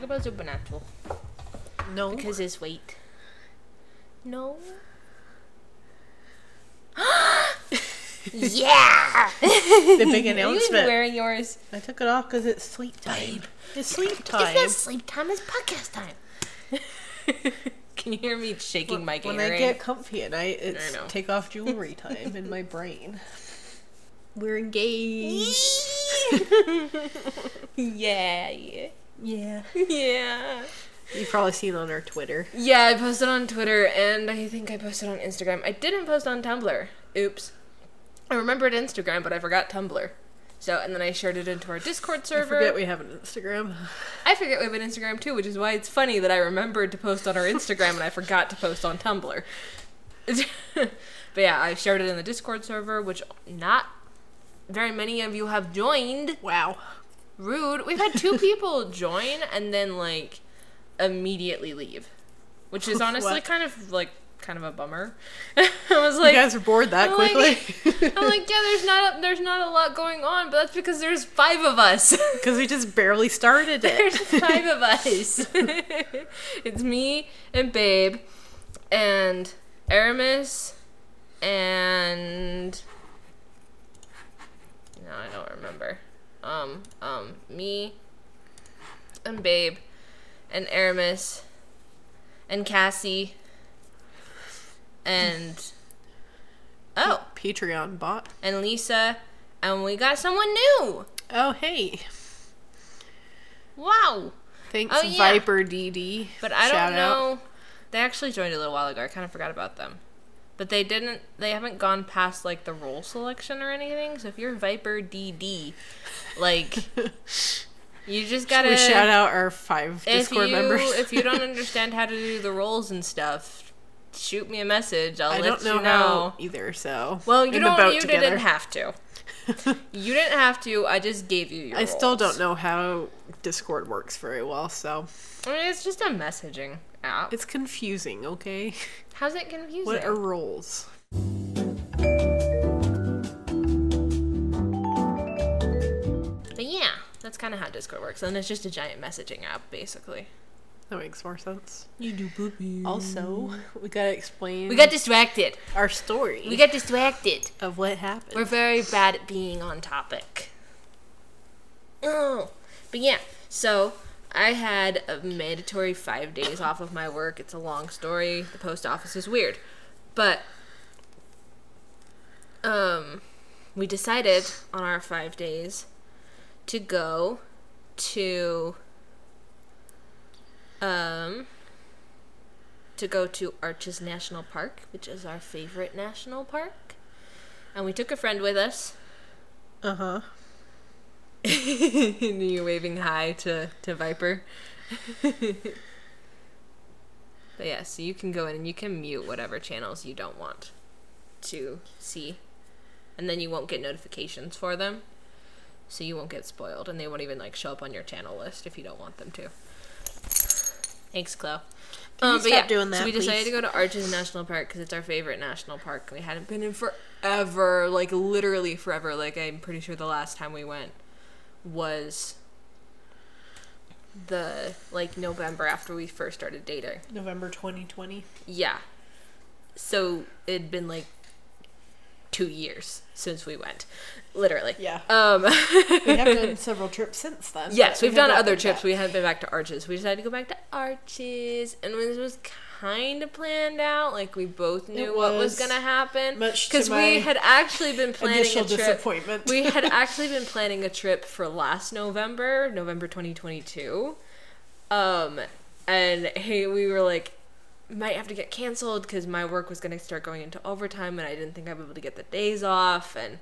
So we talk about Supernatural No. because his weight. No. yeah. the big Are you announcement. wearing yours? I took it off because it's sleep time. It's sleep time. It's not sleep time. It's podcast time. Can you hear me shaking my when gator? I get comfy at night, it's take off jewelry time in my brain. We're engaged. yeah, yeah, Yeah. yeah. You've probably seen on our Twitter. Yeah, I posted on Twitter and I think I posted on Instagram. I didn't post on Tumblr. Oops. I remembered Instagram, but I forgot Tumblr. So, and then I shared it into our Discord I server. forget we have an Instagram. I forget we have an Instagram too, which is why it's funny that I remembered to post on our Instagram and I forgot to post on Tumblr. but yeah, I shared it in the Discord server, which not very many of you have joined. Wow. Rude. We've had two people join and then like immediately leave, which is honestly What? kind of like kind of a bummer. I was like, You like, guys are bored that I'm like- quickly I'm like, yeah, there's not a, there's not a lot going on, but that's because there's five of us. because we just barely started it. there's it. five of us. it's me and Babe, and Aramis, and no, I don't remember. Um, um, me and Babe, and Aramis, and Cassie, and oh, Patreon bot. and Lisa, and we got someone new. Oh hey, Wow. thanks Oh, yeah. Viper DD. But I Shout don't out. know. They actually joined a little while ago. I kind of forgot about them. But they didn't. They haven't gone past like the role selection or anything. So if you're Viper DD, like you just gotta we shout out our five Discord you members. if you don't understand how to do the roles and stuff, shoot me a message. I'll I let don't know, you know. how either. So Well, you don't. You together. didn't have to. You didn't have to. I just gave you your. I still don't know how Discord works very well, so I mean, it's just a messaging app. it's confusing. Okay, How's it confusing? what are roles? Yeah, that's kind of how Discord works, and it's just a giant messaging app, basically. That makes more sense. You do poopy. Also, we gotta explain we got distracted. our story We got distracted. of what happened. We're very bad at being on topic. Oh, but yeah. So I had a mandatory five days off of my work. It's a long story. The post office is weird, but um, we decided on our five days to go to um to go to Arches National Park, which is our favorite national park. And we took a friend with us. Uh huh. and you waving hi to, to Viper. but yeah, so you can go in and you can mute whatever channels you don't want to see. And then you won't get notifications for them. So you won't get spoiled and they won't even like show up on your channel list if you don't want them to. Thanks, Chloe. Can you um, but stop doing that, So that, we decided to go to Arches National Park because it's our favorite national park. We hadn't been in forever, like literally forever. Like I'm pretty sure the last time we went was the like November after we first started dating. November 2020. Yeah. So it'd been like two years since we went, literally. Yeah. Um. We have done several trips since then. Yes, we we've have done other trips. back. We haven't been back to Arches. We decided to go back to Arches, and this was kind of planned out. Like we both knew what was was, gonna happen because we had actually been planning a trip. disappointment. we had actually been planning a trip for last November, November 2022. Um, and hey, we were like, might have to get canceled because my work was gonna start going into overtime, and I didn't think I'd be able to get the days off, and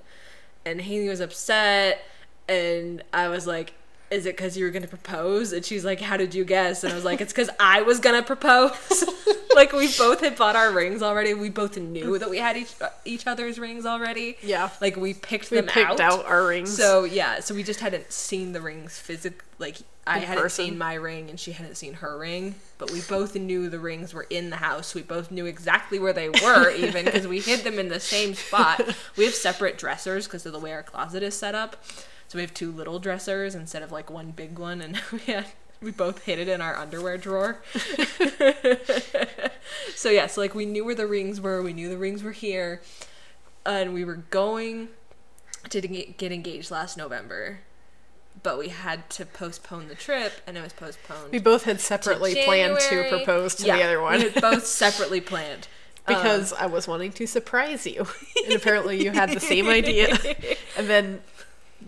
and Haley was upset, and I was like. Is it because you were gonna propose? And she's like, "How did you guess?" And I was like, "It's because I was gonna propose." like we both had bought our rings already. We both knew that we had each uh, each other's rings already. Yeah. Like we picked We them picked out our rings. So yeah, so we just hadn't seen the rings physically. like I hadn't person. seen my ring and she hadn't seen her ring, but we both knew the rings were in the house. We both knew exactly where they were even because we hid them in the same spot. We have separate dressers because of the way our closet is set up. So we have two little dressers instead of like one big one and we had we both hid it in our underwear drawer. so yeah, so like we knew where the rings were, we knew the rings were here, and we were going to get engaged last November, but we had to postpone the trip, and it was postponed. we both had separately planned to propose to Yeah, the other one We both separately planned. Um, because I was wanting to surprise you, and apparently you had the same idea. And then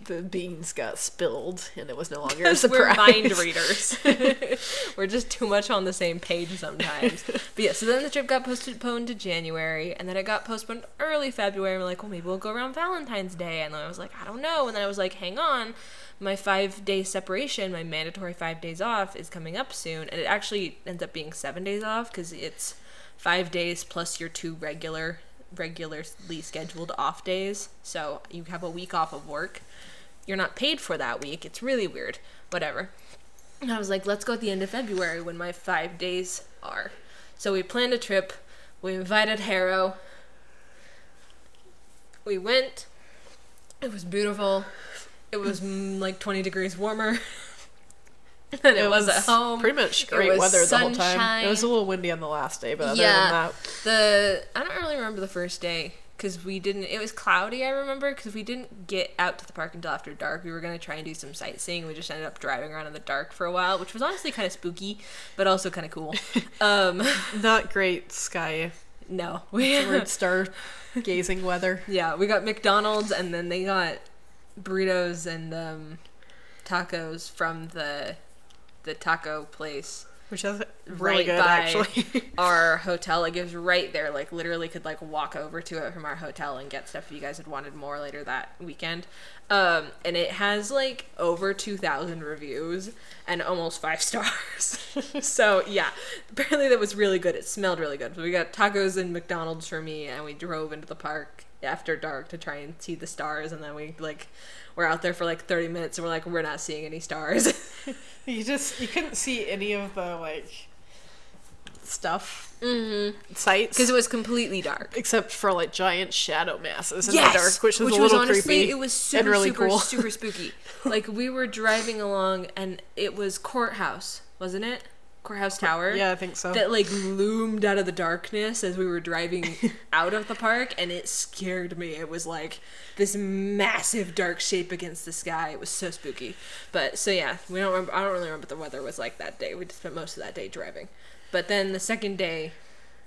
the beans got spilled, and it was no longer a surprise. we're mind readers. we're just too much on the same page sometimes. But yeah, so then the trip got postponed to January, and then it got postponed early February. And we're like, well, maybe we'll go around Valentine's Day. And then I was like, I don't know. And then I was like, hang on. My five day separation, my mandatory five days off, is coming up soon. And it actually ends up being seven days off because it's five days plus your two regular regularly scheduled off days so you have a week off of work you're not paid for that week it's really weird whatever and i was like let's go at the end of february when my five days are so we planned a trip We invited Harrow. We went. It was beautiful. It was mm, like 20 degrees warmer than it, was, at home. Pretty much It great was weather the whole time. It was a little windy on the last day, but other Yeah. than that, The I don't really remember the first day because we didn't. It was cloudy. I remember because we didn't get out to the park until after dark. We were gonna try and do some sightseeing. We just ended up driving around in the dark for a while, which was honestly kind of spooky, but also kind of cool. um, not great sky no, we word star gazing weather. yeah we got McDonald's and then they got burritos and um, tacos from the the taco place Which is really right good, actually. our hotel. Like it was right there. Like literally could like walk over to it from our hotel and get stuff if you guys had wanted more later that weekend. Um, and it has like over two thousand reviews and almost five stars. so yeah, apparently that was really good. It smelled really good. So we got tacos and McDonald's for me, and we drove into the park after dark to try and see the stars. And then we like were out there for like thirty minutes, and we're like, we're not seeing any stars. you just you couldn't see any of the like stuff mm-hmm. sights Because it was completely dark. except for like giant shadow masses in yes, the dark, which was a little honestly creepy. it was super really super cool. super spooky. like we were driving along and it was courthouse, wasn't it? Courthouse Tower. yeah, I think so. That like loomed out of the darkness as we were driving out of the park, and it scared me. It was like this massive dark shape against the sky. It was so spooky. But so yeah, we don't remember. I don't really remember what the weather was like that day. We just spent most of that day driving. But then the second day,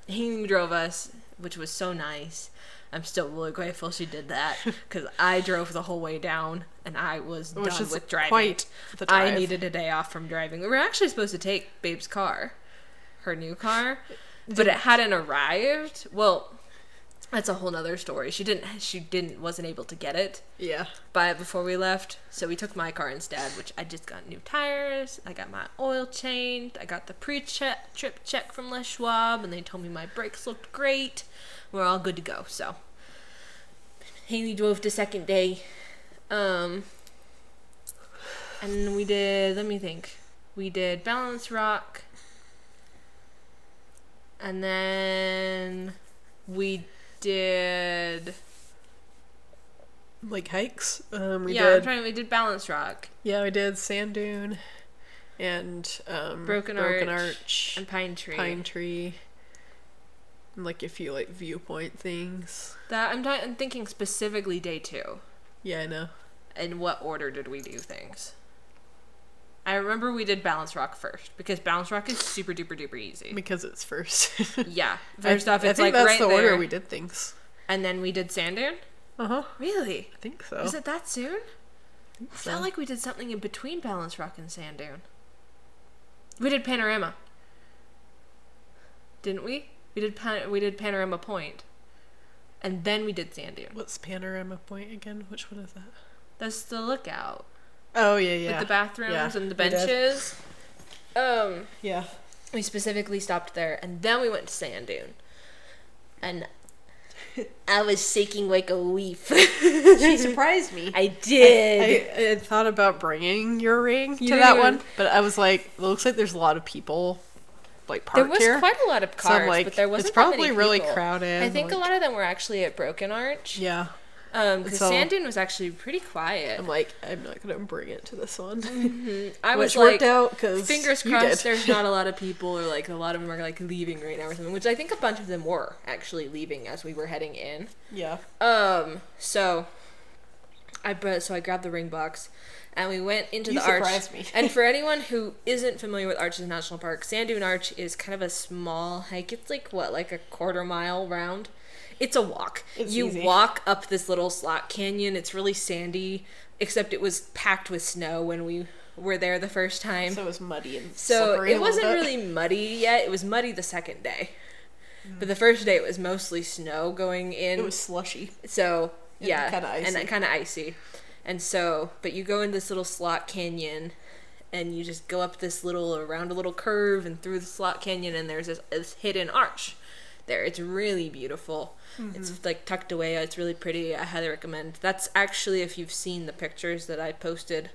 he drove us, which was so nice. I'm still really grateful she did that because I drove the whole way down and I was Which done with driving. quite the I needed a day off from driving. We were actually supposed to take Babe's car, her new car, but it hadn't arrived. Well, that's a whole nother story. She didn't. She didn't. Wasn't able to get it yeah. by before we left, so we took my car instead. Which I just got new tires. I got my oil changed. I got the pre-trip check from Les Schwab, and they told me my brakes looked great. We're all good to go. So Haley drove the second day, um, and we did. Let me think. We did Balance Rock, and then we did. Like hikes. Um, we yeah, I'm trying. We did Balance Rock. Yeah, we did sand dune, and um, Broken broken Arch arch, and Pine Tree. pine tree, like a few like viewpoint things. That I'm, t- I'm thinking specifically day two. Yeah, I know. In what order did we do things? I remember we did Balance Rock first because Balance Rock is super duper duper easy. Because it's first. Yeah, first off, I it's think like that's right the there, order we did things. and then we did Sand Dune. Uh huh. Really? I think so. Is it that soon? I so. felt like we did something in between Balance Rock and Sand Dune. We did Panorama, didn't we? We did pan- we did Panorama Point, and then we did Sand Dune. What's Panorama Point again? Which one is that? That's the lookout Oh yeah, yeah. with the bathrooms Yeah, and the benches. Um, Yeah. we specifically stopped there, and then we went to Sand Dune, and I was shaking like a leaf. She surprised me. I did. I, I had thought about bringing your ring to that one, but I was like, it looks like there's a lot of people, like there was here. quite a lot of So cars, I'm like, but there wasn't it's probably really people. crowded. I think a lot of them were actually at Broken Arch. Yeah, Um, because So- Sand Dune was actually pretty quiet. I'm like, I'm not gonna bring it to this one. I was Which worked like, out because fingers crossed, there's not a lot of people, or like a lot of them are like leaving right now or something. Which I think a bunch of them were actually leaving as we were heading in. yeah, Um, so I but so I grabbed the ring box and we went into You the arch. surprised me. and for anyone who isn't familiar with Arches National Park, Sand Dune Arch is kind of a small hike. It's like what, like a quarter mile round. It's a walk. It's you easy. walk up this little slot canyon. It's really sandy, except it was packed with snow when we were there the first time. so it was muddy and So it wasn't really muddy yet. It was muddy the second day. Mm. But the first day it was mostly snow going in. It was slushy. So And yeah, kinda icy. and kind of icy, and so but you go in this little slot canyon, and you just go up this little around a little curve and through the slot canyon, and there's this, this hidden arch. There, it's really beautiful. Mm-hmm. It's like tucked away. It's really pretty. I highly recommend. That's actually if you've seen the pictures that I posted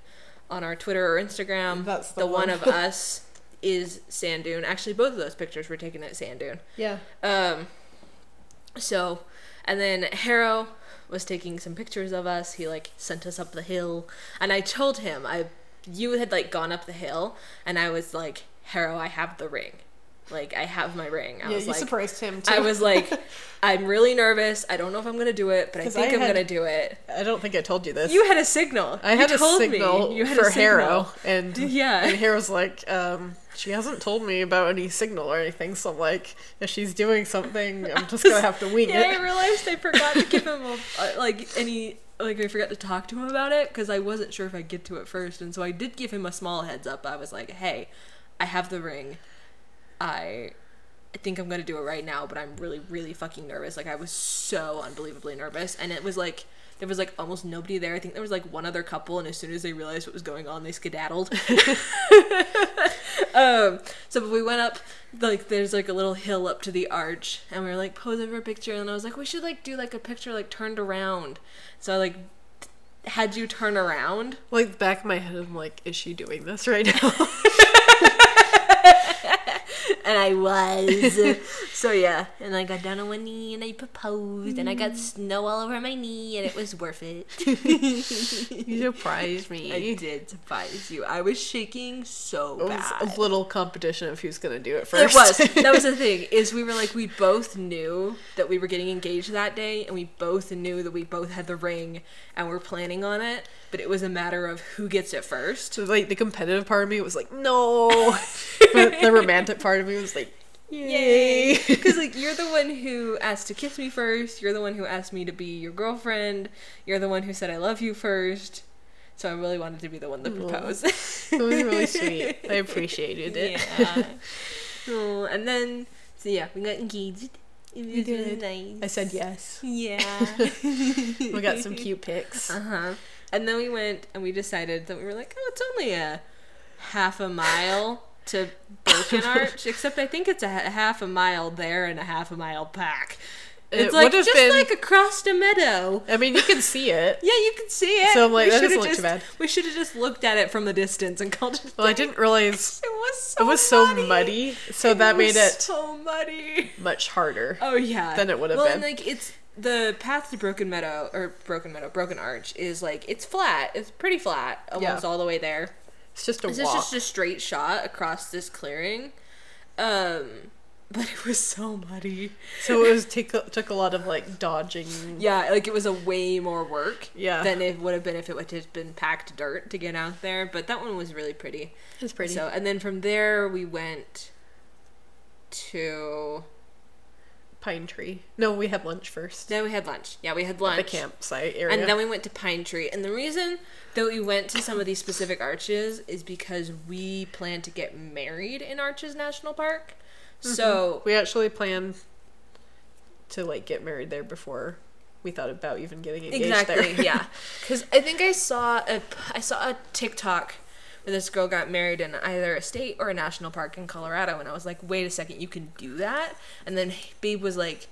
on our Twitter or Instagram. That's the the one one. of us is Sand Dune. Actually, both of those pictures were taken at Sand Dune. Yeah, Um, So, and then Harrow was taking some pictures of us. He like sent us up the hill, and I told him I you had like gone up the hill, and I was like, Harrow, I have the ring. Like I have my ring. I yeah, was you like, surprised him too. I was like, I'm really nervous. I don't know if I'm gonna do it, but I think I am gonna do it. I don't think I told you this. You had a signal. I You had a told signal. You had for a signal. Harrow, and Yeah. and Harrow's like, um, she hasn't told me about any signal or anything, so I'm like, if she's doing something, I'm just gonna have to wing it. Yeah, I realized I forgot to give him a, like any like I forgot to talk to him about it because I wasn't sure if I'd get to it first, and so I did give him a small heads up. I was like, "Hey, I have the ring. I." I think I'm gonna do it right now, but I'm really, really fucking nervous. Like I was so unbelievably nervous, and it was like there was like almost nobody there. I think there was like one other couple, and as soon as they realized what was going on, they skedaddled. um, so we went up, like there's like a little hill up to the arch, and we were like posing for a picture, and I was like, we should like do like a picture like turned around. So I like had you turn around. Like back of my head, I'm like, is she doing this right now? and I was. so yeah, and I got down on one knee and I proposed, and I got mm. snow all over my knee, and it was worth it. you surprised me. I did surprise you. I was shaking so It was bad. a little competition of who's gonna do it It first. was. That was the thing. Is we were like we both knew that we were getting engaged that day, and we both knew that we both had the ring, and we're planning on it. But it was a matter of who gets it first. So like the competitive part of me was like, no. but the romantic part of me was like, yay. Because like you're the one who asked to kiss me first. You're the one who asked me to be your girlfriend. You're the one who said I love you first. So I really wanted to be the one to propose. It was really sweet. I appreciated it. yeah. oh, and then so yeah, we got engaged. It was really nice. I said yes. Yeah. We got some cute pics. Uh huh. And then we went and we decided that we were like, oh, it's only a half a mile to Broken Arch, except I think it's a half a mile there and a half a mile back. It It's like would've just been- like across a meadow. I mean, you can see it. Yeah, you can see it. So I'm like, We that doesn't look too bad. We should have just looked at it from the distance and called it. Well, I didn't realize It was so. it was so muddy. muddy, so that made it so muddy. much harder. Oh yeah. Than it would have well, been. and like it's the path to Broken Meadow or Broken Meadow, Broken Arch is like it's flat. It's pretty flat almost Yeah. all the way there. It's just a walk. just a straight shot across this clearing. Um but it was so muddy. so it was take took a lot of like dodging. Yeah, like it was a way more work Yeah. than it would have been if it would have been packed dirt to get out there. But that one was really pretty. It's pretty. So and then from there we went to Pine Tree. No, we had lunch first. then we had lunch. Yeah, we had lunch. At The campsite area. And then we went to Pine Tree. And the reason that we went to some of these specific arches is because we plan to get married in Arches National Park. Mm-hmm. So we actually plan to like get married there before we thought about even getting engaged exactly, there. yeah. Because I think I saw a I saw a TikTok where this girl got married in either a state or a national park in Colorado, and I was like, wait a second, you can do that? And then Babe was like.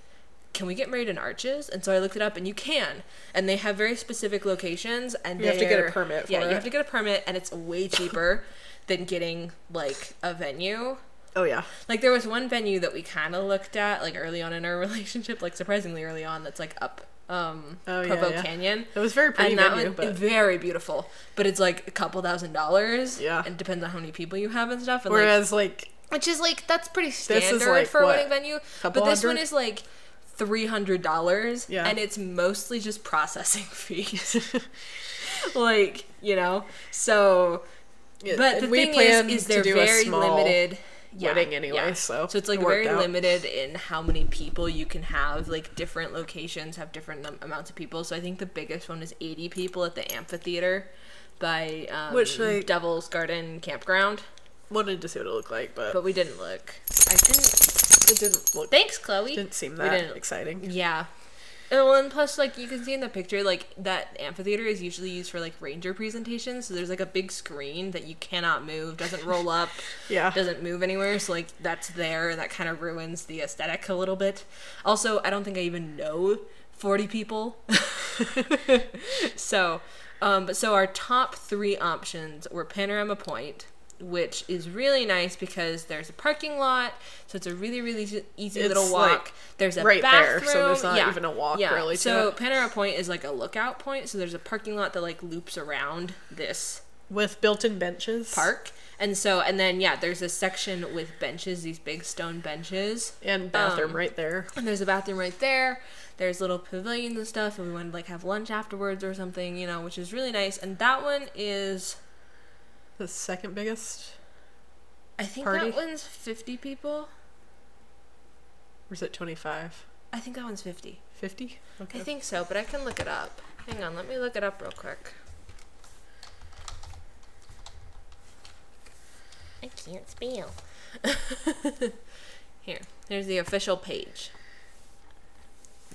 Can we get married in arches? And so I looked it up, and you can. And they have very specific locations, and You have to get a permit Yeah, for you have to get a permit, and it's way cheaper than getting like a venue. Oh yeah. Like there was one venue that we kind of looked at like early on in our relationship, like surprisingly early on. That's like up um Oh, Provo yeah. Canyon. It was very pretty and that venue, one but very beautiful, but it's like a couple thousand dollars. Yeah. it depends on how many people you have and stuff. And like, whereas like which is like that's pretty standard like, for a what, wedding venue. But this one hundred? is like three hundred dollars, Yeah. and it's mostly just processing fees. like you know, so. Yeah, But the thing is, is they're very small limited. Yeah, wedding anyway, yeah. so so it's like it very out. limited in how many people you can have. Like different locations have different num- amounts of people. So I think the biggest one is eighty people at the amphitheater by um, Which, like- Devil's Garden Campground. wanted to see what it looked like, but, But we didn't look. I didn't. it didn't look Thanks, Chloe. didn't seem We that didn't- exciting. Yeah. And well, and plus, like you can see in the picture, like that amphitheater is usually used for like ranger presentations. So there's like a big screen that you cannot move, doesn't roll up, Yeah. doesn't move anywhere. So like that's there, and that kind of ruins the aesthetic a little bit. Also, I don't think I even know forty people. so, um, but so our top three options were Panorama Point, which is really nice because there's a parking lot, so it's a really really easy- It's, little like, walk. there's a right there, bathroom. so there's not yeah. even a walk yeah. really So it. Panorama Point is like a lookout point, so there's a parking lot that like loops around this With built-in benches. park. And so, and then yeah, there's a section with benches, these big stone benches, And bathroom Um, right there. and there's a bathroom right there. There's little pavilions and stuff, and we wanted to like have lunch afterwards or something, you know, which is really nice. And that one is, The second biggest. I think Party? that one's 50 people. Or is it 25? I think that one's 50. 50? Okay. I think so, but I can look it up. Hang on, let me look it up real quick. I can't spell. Here, here's the official page.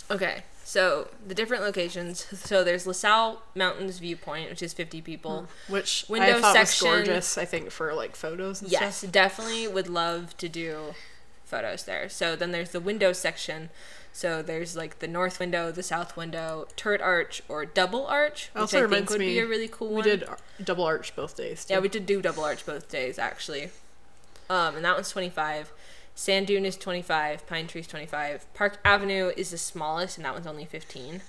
Okay, so the different locations. So there's La Sal Mountains Viewpoint, which is 50 people. Which Window I thought section. was gorgeous, I think, for like photos and Yes, stuff. definitely would love to do photos there. So then there's the window section. So there's like the north window, the south window, turret arch, or double arch, which Also I think would be a really cool We one. did double arch both days. Yeah, we did do double arch both days actually. Um, and that one's 25. Sand Dune is 25. Pine Tree's 25. Park Avenue is the smallest, and that one's only 15.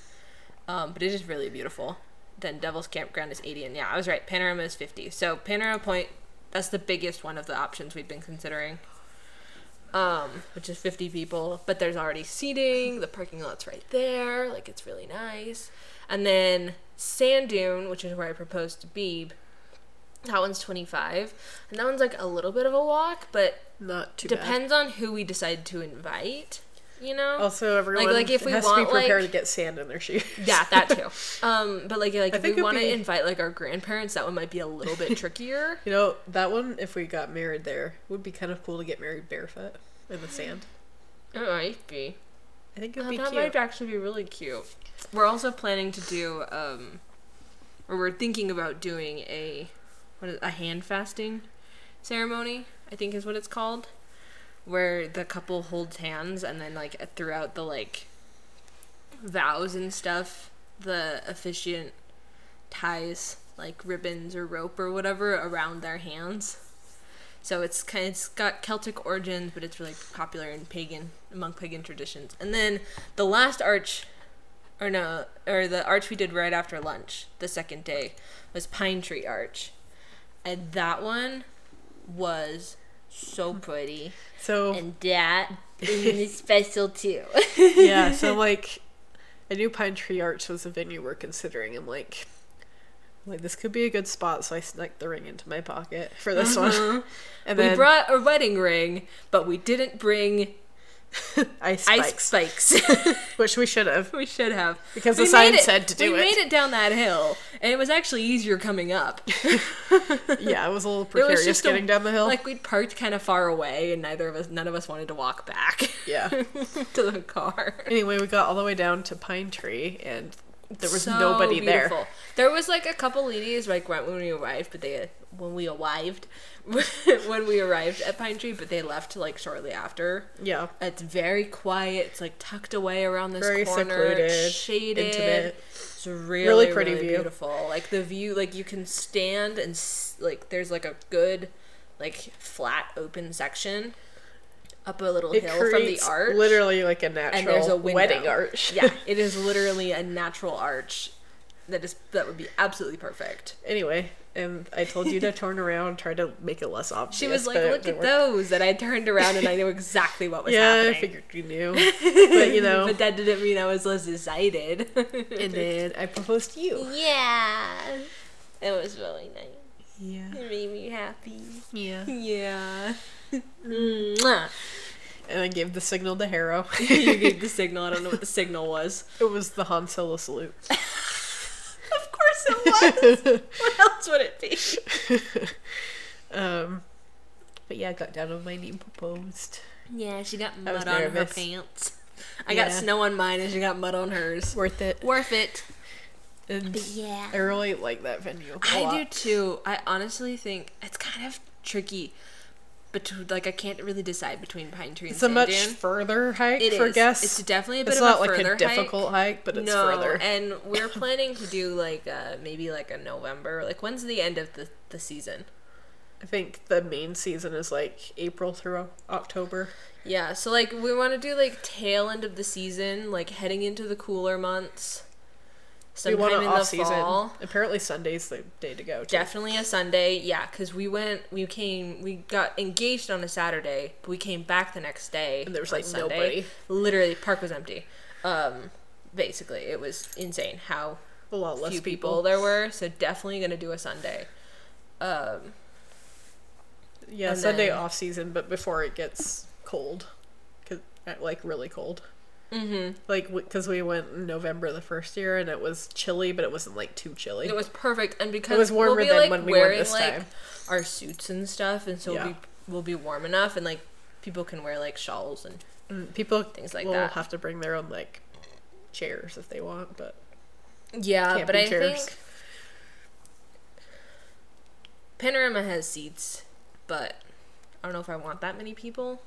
Um, but it is really beautiful. Then Devil's Campground is 80, and yeah, I was right. Panorama is 50. So Panorama Point, that's the biggest one of the options we've been considering. Um, which is 50 people, but there's already seating. The parking lot's right there. Like, it's really nice. And then Sand Dune, which is where I proposed to Beeb, that one's 25. And that one's like a little bit of a walk, but Not too bad. depends on who we decide to invite, you know? Also, everyone like, if we has want, to be prepared like- to get sand in their shoes. Yeah, that too. Um, but like, like I if we want to be- invite like our grandparents, that one might be a little bit trickier. You know, that one, if we got married there, would be kind of cool to get married barefoot in the sand. It might be. I think it would be that cute. might actually be really cute. We're also planning to do, um, or we're thinking about doing a, what is a hand fasting ceremony. I think is what it's called, where the couple holds hands and then like throughout the like vows and stuff, the officiant ties like ribbons or rope or whatever around their hands. So it's kind of, it's got Celtic origins, but it's really popular in pagan among pagan traditions. And then the last arch, or no, or the arch we did right after lunch, the second day, was Pine Tree Arch, and that one was so pretty, So, and that is special too. yeah, so like, I knew Pine Tree Arch was a venue we're considering. I'm like, like this could be a good spot, so I snuck the ring into my pocket for this uh-huh. one. And we then brought a wedding ring, but we didn't bring ice ice spikes, spikes. which we should have. we should have Because We the sign it- said to do we it. We made it down that hill, and it was actually easier coming up. Yeah, it was a little It was precarious just a- getting down the hill. Like we'd parked kind of far away, and neither of us, none of us wanted to walk back yeah. to the car. Anyway, we got all the way down to Pine Tree, and there was So nobody there. beautiful. There was like a couple ladies like right when we arrived, but they when we arrived when we arrived at Pine Tree, but they left like shortly after. Yeah. It's very quiet. It's like tucked away around this Very corner. secluded, it's shaded. intimate. It's really, Really really pretty pretty view. beautiful. Like the view, like you can stand and like there's like a good, like flat open section up a little It hill from the arch. literally like a natural and there's a window. wedding arch. yeah, it is literally a natural arch. That is that would be absolutely perfect. anyway, and I told you to turn around, try to make it less obvious. She was like, "Look at work." those," and I turned around and I knew exactly what was Yeah, happening. I figured you knew, but you know. but that didn't mean I was less excited. and then I proposed to you. yeah, it was really nice. Yeah. It made me happy. Yeah. Yeah. And I gave the signal to Harrow. you gave the signal. I don't know what the signal was. it was the Han Solo salute. Of course it was. what else would it be? um, but yeah, I got down on my knee and proposed. Yeah, she got mud on her pants. I got snow on mine, and she got mud on hers. Worth it. Worth it. And Yeah. I really like that venue. a I lot. do too. I honestly think it's kind of tricky. But like, I can't really decide between Pine Tree and It's a much Dune. further hike It for is. guests. It's definitely a bit It's of not a like further a difficult hike, but it's no, further. and we're planning to do like uh, maybe like a November. Like when's the end of the the season? I think the main season is like April through October. Yeah, so like we want to do like tail end of the season, like heading into the cooler months. We want Sometime an in the off season. fall. Apparently Sunday's the day to go. too. Definitely a Sunday, yeah, because we went, we came, we got engaged on a Saturday, but we came back the next day. And there was, like, Sunday. nobody. Literally, park was empty. Um, basically, it was insane how a lot less few people. people. there were. So definitely gonna do a Sunday. Um, Yeah, Sunday then- off season, but before it gets cold, 'Cause- uh, like really cold. Mhm. Like because we went in November the first year and it was chilly, but it wasn't like too chilly. It was perfect, and because it was warmer we'll be, than like, when we went this like, time. Our suits and stuff, and so Yeah. we'll, be, we'll be warm enough, and like people can wear like shawls and Mm, People Things like will that. have to bring their own like chairs if they want, but yeah. But I chairs. think Panorama has seats, but I don't know if I want that many people.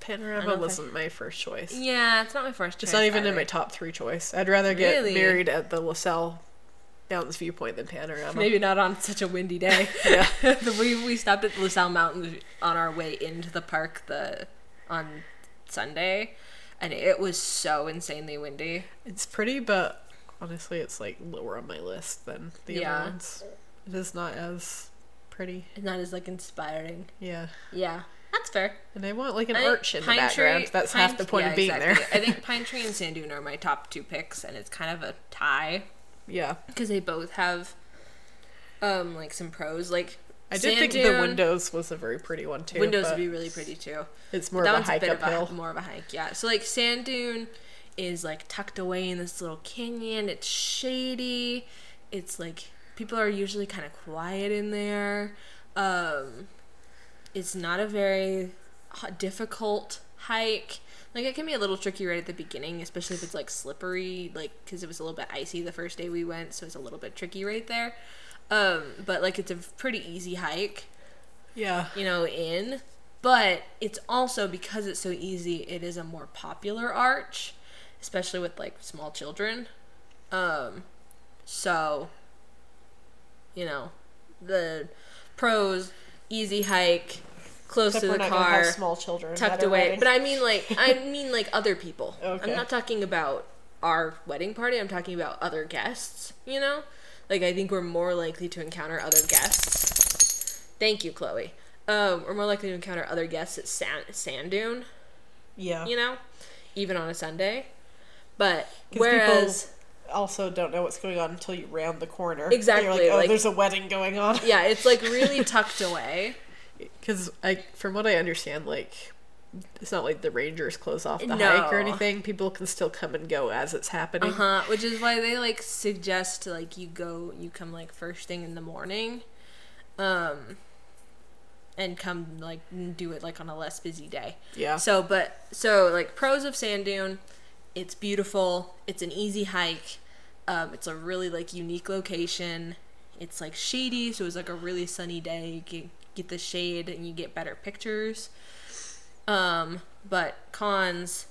Panorama wasn't my first choice. Yeah, it's not my first choice. It's not even in my top three choice. I'd rather get Really? married at the La Sal Mountains Viewpoint than Panorama. Maybe not on such a windy day. Yeah. we we stopped at La Sal Mountains on our way into the park the on Sunday, and it was so insanely windy. It's pretty, but honestly, it's like lower on my list than the Yeah. other ones. It is not as pretty. It's not as like inspiring. Yeah. Yeah, that's fair. And I want like an I arch in the background. Tree- That's Pine- half the point yeah, of being exactly. there. I think Pine Tree and Sand Dune are my top two picks, and it's kind of a tie yeah. because they both have um like some pros. Like I did think the windows was a very pretty one too. windows would be really pretty too. it's more of a hike a bit uphill. of a more of a hike, yeah. So like Sand Dune is like tucked away in this little canyon. It's shady. It's like people are usually kind of quiet in there. Um, it's not a very difficult hike. Like it can be a little tricky right at the beginning, especially if it's like slippery, like because it was a little bit icy the first day we went, so it's a little bit tricky right there. Um, but like it's a pretty easy hike Yeah. you know, in. But it's also because it's so easy, it is a more popular arch, especially with like small children. Um, so, you know, the pros, easy hike, close Except to the car, small children tucked away. wedding. But I mean, like, I mean, like other people. Okay. I'm not talking about our wedding party. I'm talking about other guests. You know, like I think we're more likely to encounter other guests. Thank you, Chloe. Um, we're more likely to encounter other guests at Sand, Sand Dune. yeah. You know, even on a Sunday. But whereas, also don't know what's going on until you round the corner. Exactly, You're like, oh, like- there's a wedding going on. yeah, it's like really tucked away. Because I, from what I understand, like it's not like the rangers close off the No. hike or anything. People can still come and go as it's happening. Uh huh. Which is why they like suggest like you go, you come like first thing in the morning, um, and come like do it like on a less busy day. Yeah. So, but so like pros of Sand Dune, it's beautiful. It's an easy hike. Um, it's a really like unique location. It's like shady, so it's like a really sunny day. You get, get the shade and you get better pictures. Um, but cons,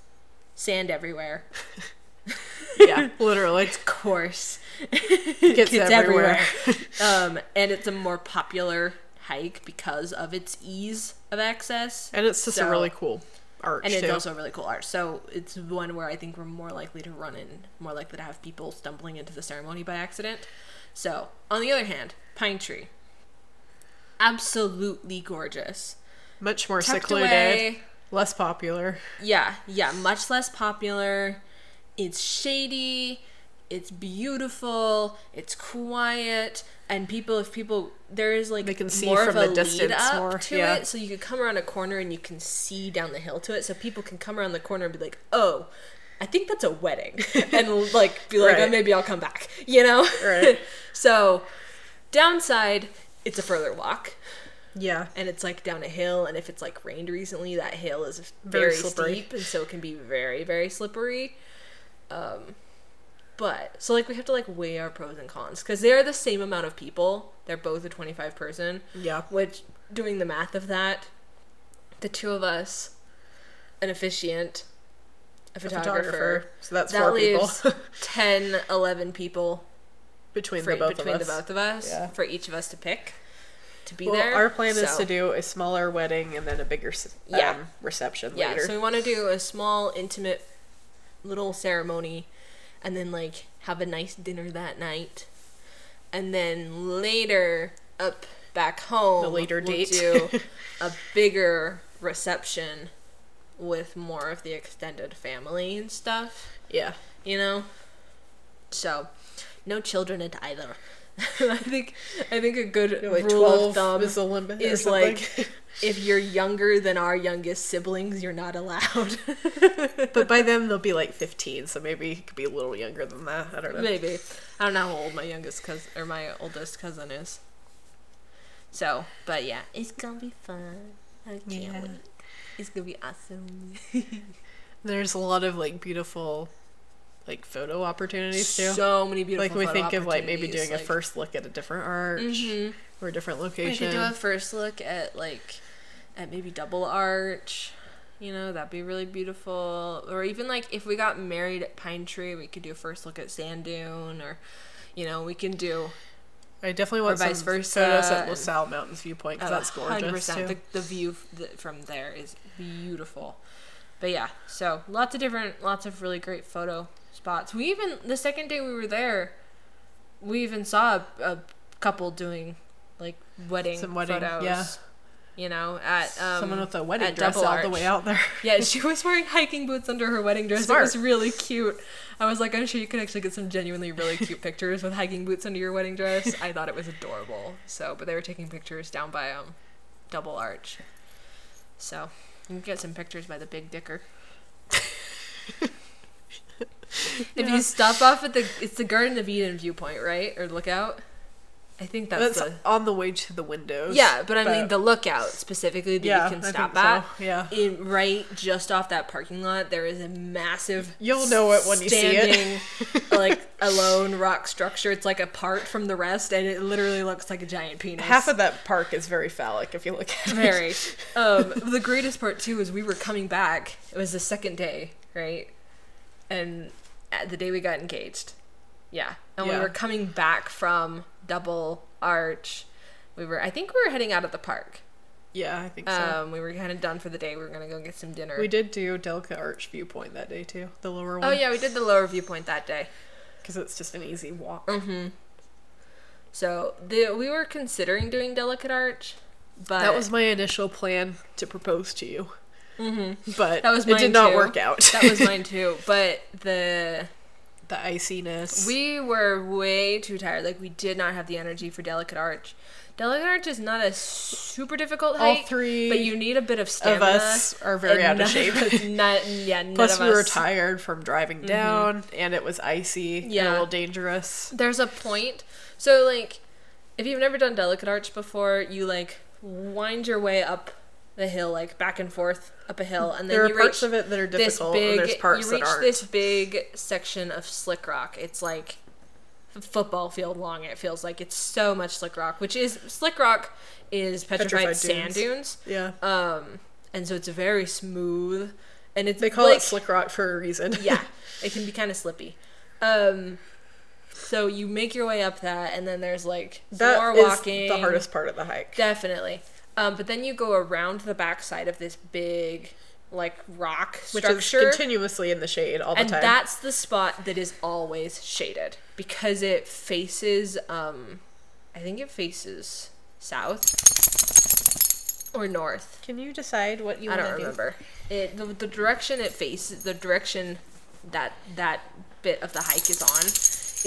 sand everywhere. yeah, literally. course. Gets It's everywhere. um, and it's a more popular hike because of its ease of access. and it's just So- a really cool and it's too. also really cool art. So it's one where I think we're more likely to run in, more likely to have people stumbling into the ceremony by accident. So on the other hand, Pine Tree, absolutely gorgeous, Much more tucked secluded, away. less popular. Yeah, yeah, much less popular. It's shady. It's beautiful. It's quiet. And people, if people, there is like They can see more from of a the distance lead up more, to yeah. it, so you can come around a corner and you can see down the hill to it. So people can come around the corner and be like, "Oh, I think that's a wedding," and like be like, "Oh, maybe I'll come back," you know. Right. so, downside, it's a further walk Yeah. and it's like down a hill and if it's like rained recently that hill is Very very, steep and so it can be very very slippery um but so like we have to like weigh our pros and cons because they are the same amount of people they're both a 25 person Yeah. which doing the math of that the two of us an officiant a A photographer, photographer. So that's that four leaves people 10 11 people between for, the both between of us. the both of us Yeah. for each of us to pick to be Well, there. our plan is to do a smaller wedding and then a bigger um, Yeah. reception Yeah, later. so we want to do a small, intimate little ceremony and then like have a nice dinner that night. And then later up back home, The later we'll date. do a bigger reception with more of the extended family and stuff, yeah. you know? So, no children at either. I think I think a good Like rule of 12 thumb is the limit is like if you're younger than our youngest siblings, you're not allowed. but by then they'll be like 15, so maybe it could be a little younger than that. I don't know. Maybe. I don't know how old my youngest cousin or my oldest cousin is. So, but yeah, it's gonna be fun. I can't Yeah. wait. It's gonna be awesome. There's a lot of like beautiful like photo opportunities too. So many beautiful. like we think of like maybe doing a first look at a different arch Mhm. or a different location. We could do a first look at like at maybe double arch. You know, that'd be really beautiful. Or even like if we got married at Pine Tree, we could do a first look at Sand Dune or you know, we can do I definitely want vice some versa photos at La Sal Mountains viewpoint because Oh, that's gorgeous 100%. too. The, the view from there is beautiful. But yeah, so lots of different, lots of really great photo spots. We even the second day we were there, we even saw a, a couple doing like wedding, Some wedding, photos. yeah. You know, at um, Someone with a wedding dress all the way out there. Yeah, she was wearing hiking boots under her wedding dress. Smart. It was really cute. I was like, I'm sure you could actually get some genuinely really cute pictures with hiking boots under your wedding dress. I thought it was adorable. So, but they were taking pictures down by um, Double Arch. So, you can get some pictures by the Big Dicker. if Yeah. you stop off at the, it's the Garden of Eden viewpoint, right, or lookout. I think that's, That's the. on the way to the windows. Yeah, but I mean the lookout specifically that yeah, you can stop at so. Yeah. in right just off that parking lot there is a massive You'll know it when you see it. standing, like alone rock structure it's like apart from the rest and it literally looks like a giant penis Half of that park is very phallic if you look at it. very um the greatest part too is we were coming back it was the second day right and the day we got engaged yeah and we were coming back from double arch we were i think we were heading out of the park Yeah, I think so. um, we were kind of done for the day. We were gonna go get some dinner. we did do Delicate Arch viewpoint that day too, the lower one. Oh yeah, we did the lower viewpoint that day. because it's just an easy walk. Mm-hmm. So the we were considering doing Delicate Arch, but That was my initial plan to propose to you, mm-hmm. but That was it mine did not too. work out. that was mine too. But the the iciness. we were way too tired. Like we did not have the energy for Delicate Arch. Delicate Arch is not a super difficult all three but you need a bit of stamina. of us are very out of shape. not, yeah, none Plus, of we were us- Mm-hmm. tired from driving down, and it was icy and a Yeah. little dangerous. there's a point. So like, if you've never done Delicate Arch before, you like wind your way up the hill, like back and forth up a hill, and then There are you parts reach of it that are this difficult, big. and there's parts you that reach aren't. this big section of slick rock. It's like football field long. It feels like it's so much slick rock, which is slick rock is petrified, Petrified sand dunes. dunes. yeah, Um, and so it's very smooth, and it's they call like, it slick rock for a reason. yeah, it can be kind of slippy. Um, so you make your way up that, and then there's like that more is walking. the hardest part of the hike. Definitely. Um, but then you go around the backside of this big, like rock Which is structure, continuously in the shade all the and time. that's the spot that is always shaded because it faces. Um, I think it faces south or north. Can you decide what you I don't to do? remember. It the, the direction it faces, the direction that that bit of the hike is on,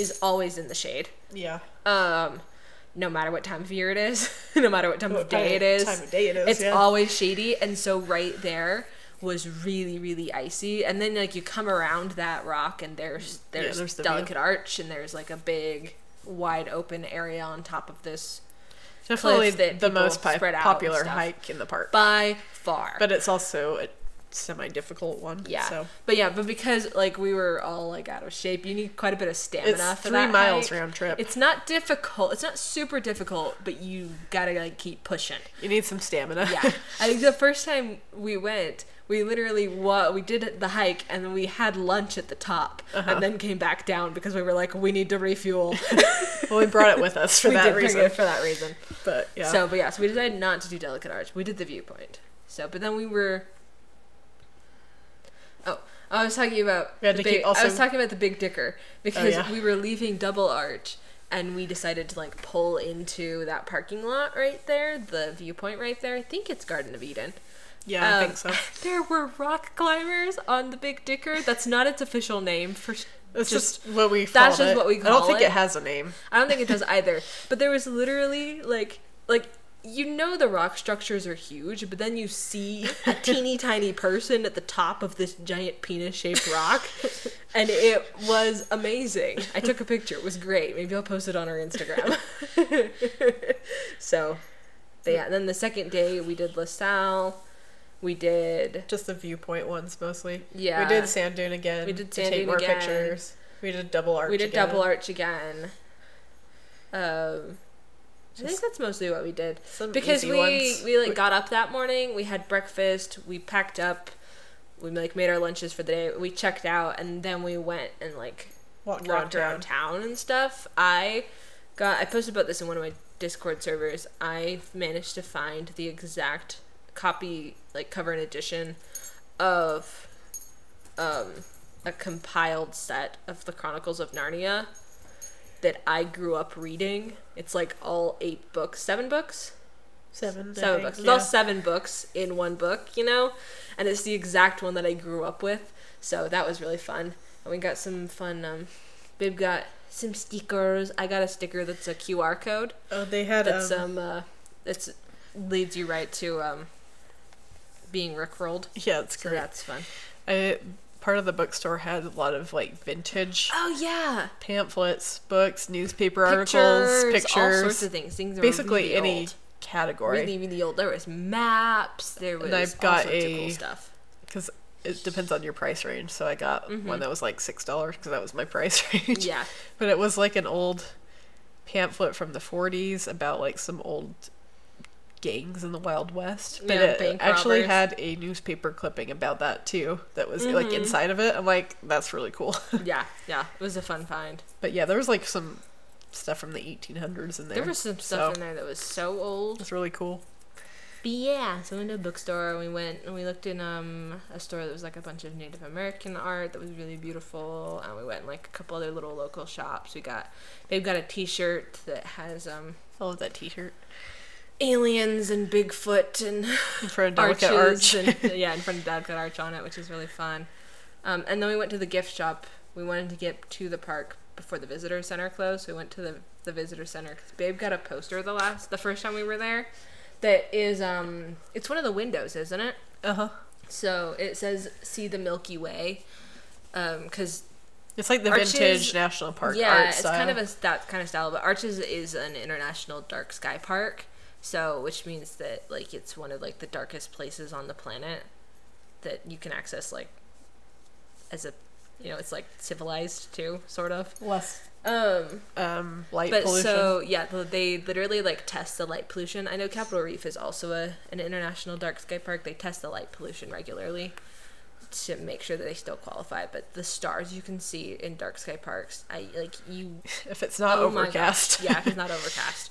is always in the shade. Yeah. Um, no matter what time of year it is, no matter what time What of day kind is, time of day it is, it's yeah. always shady. And so right there was really really icy. And then like you come around that rock and there's there's, there's the view. delicate arch and there's like a big wide open area on top of this Definitely the most pi- spread out and popular hike in the park. by far. But it's also semi difficult one. Yeah. So But yeah, but because like we were all like out of shape, you need quite a bit of stamina it's for three miles hike. round trip. It's not difficult. It's not super difficult, but you gotta like keep pushing. you need some stamina. Yeah, I think the first time we went, we literally wa- we did the hike and then we had lunch at the top Uh-huh. and then came back down because we were like, we need to refuel. well, we brought it with us for we that did bring reason. it for that reason. But yeah. So, but yeah, so we decided not to do Delicate Arch. We did the viewpoint. So, but then we were. Oh, I was talking about. The big, also- Oh, I was talking about the Big Dicker because yeah. we were leaving Double Arch and we decided to like pull into that parking lot right there, the viewpoint right there. I think it's Garden of Eden. yeah, I Um, think so. There were rock climbers on the Big Dicker. That's not its official name for. It's just- just, what we. that's just it. what we I don't think it. it has a name. I don't think it does either. But there was literally like like you know the rock structures are huge, but then you see a teeny tiny person at the top of this giant penis shaped rock, and it was amazing. I took a picture; it was great. Maybe I'll post it on our Instagram. so, but yeah. Then the second day we did La Sal. We did Just the viewpoint ones mostly. Yeah. We did sand dune again. We did to sand take dune more again. pictures. We did double arch. we did again. double arch again. Um, I think that's mostly what we did. Because we ones. we like got up that morning we had breakfast we packed up we like made our lunches for the day we checked out and then we went and like walked, walked around around town. town and stuff i got i posted about this in one of my discord servers i managed to find the exact copy like cover and edition of um a compiled set of the chronicles of narnia that i grew up reading it's like all eight books seven books Seven. Seven books. It's yeah. all seven books in one book, you know, and it's the exact one that I grew up with. So that was really fun, and we got some fun. Um, Babe got some stickers. I got a sticker that's a QR code. Oh, they had That's um, um, uh, that's leads you right to um, being rickrolled. yeah, it's So great. that's fun. I part of the bookstore had a lot of like vintage Oh yeah, pamphlets, books, newspaper articles, pictures, pictures, all sorts of things. Things basically really any old. category. really really old. There was maps. There was And I've got a- cool stuff. because it depends on your price range. So I got one that was like six dollars because that was my price range. Mm-hmm. Yeah. but it was like an old pamphlet from the 40s about like some old gangs in the Wild West. But Yeah, it actually robbers. had a newspaper clipping about that too. That was like inside of it. I'm like, that's really cool. Yeah, yeah, it was a fun find. but yeah, there was like some stuff from the 1800s in there. There was some stuff so in there that was so old. It's really cool. But yeah, so we went to a bookstore. We went and we looked in um a store that was like a bunch of Native American art that was really beautiful. And we went in like a couple other little local shops. We got they've got a T-shirt that has um I love that T-shirt. Aliens and Bigfoot and In front of arches Arch. and yeah, in front of Delicate Arch on it, which is really fun. Um, and then we went to the gift shop. We wanted to get to the park before the visitor center closed. So we went to the the visitor center because Babe got a poster the last the first time we were there. That is um, it's one of the windows, isn't it? Uh huh. So it says "See the Milky Way," because It's like the Arches- vintage national park yeah, it's style. kind of a that kind of style. But Arches is an international dark sky park, so which means that like it's one of like the darkest places on the planet that you can access like as a you know it's like civilized too sort of less um um, light but pollution. so yeah they literally like test the light pollution i know capitol reef is also a an international dark sky park they test the light pollution regularly to make sure that they still qualify but the stars you can see in dark sky parks i like you if it's not Oh overcast. Yeah, if it's not overcast.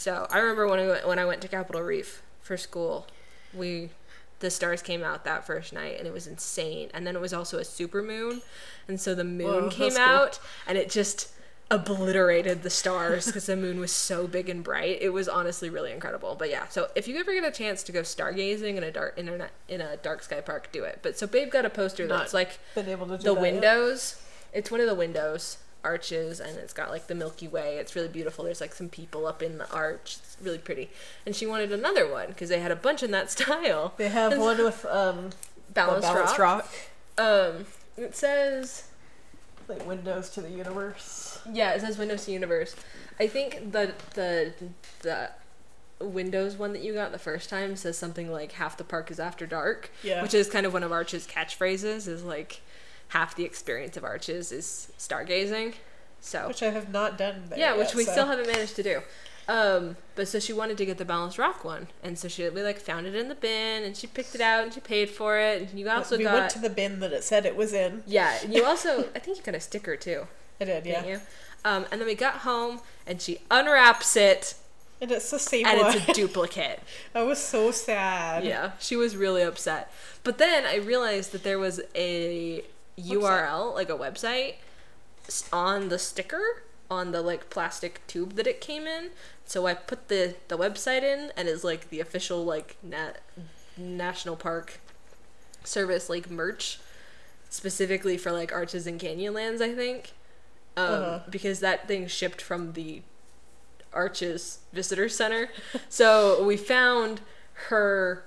So I remember when I went, when I went to Capitol Reef for school, we the stars came out that first night and it was insane. And then it was also a super moon, and so the moon Whoa, came cool. out and it just obliterated the stars because the moon was so big and bright. It was honestly really incredible. But yeah, so if you ever get a chance to go stargazing in a dark internet in a dark sky park, do it. But so Babe got a poster Not that's like been able to do the that yet. windows. It's one of the windows arches, and it's got like the Milky Way. It's really beautiful. There's like some people up in the arch. It's really pretty. And she wanted another one because they had a bunch in that style. They have one with um, Balanced, balanced rock. rock. Um, it says like windows to the universe. yeah, it says Windows to the Universe. I think the the the Windows one that you got the first time says something like "half the park is after dark," Yeah. which is kind of one of Arch's catchphrases. Is like half the experience of Arches is stargazing. So Which I have not done yeah, which yet, we so- still haven't managed to do. Um, but so she wanted to get the balanced rock one, and so she we like found it in the bin, and she picked it out, and she paid for it, and you also we got went to the bin that it said it was in. yeah, and you also I think you got a sticker too, I did, yeah. you? Um, and then we got home, and she unwraps it, And it's the same and one. it's a duplicate. I was so sad. Yeah, she was really upset. But then I realized that there was a URL, like a website, on the sticker on the like plastic tube that it came in. So I put the the website in, and it's like the official like nat- national park service like merch, specifically for like Arches and Canyonlands, I think, um, Uh-huh. because that thing shipped from the Arches Visitor Center. so we found her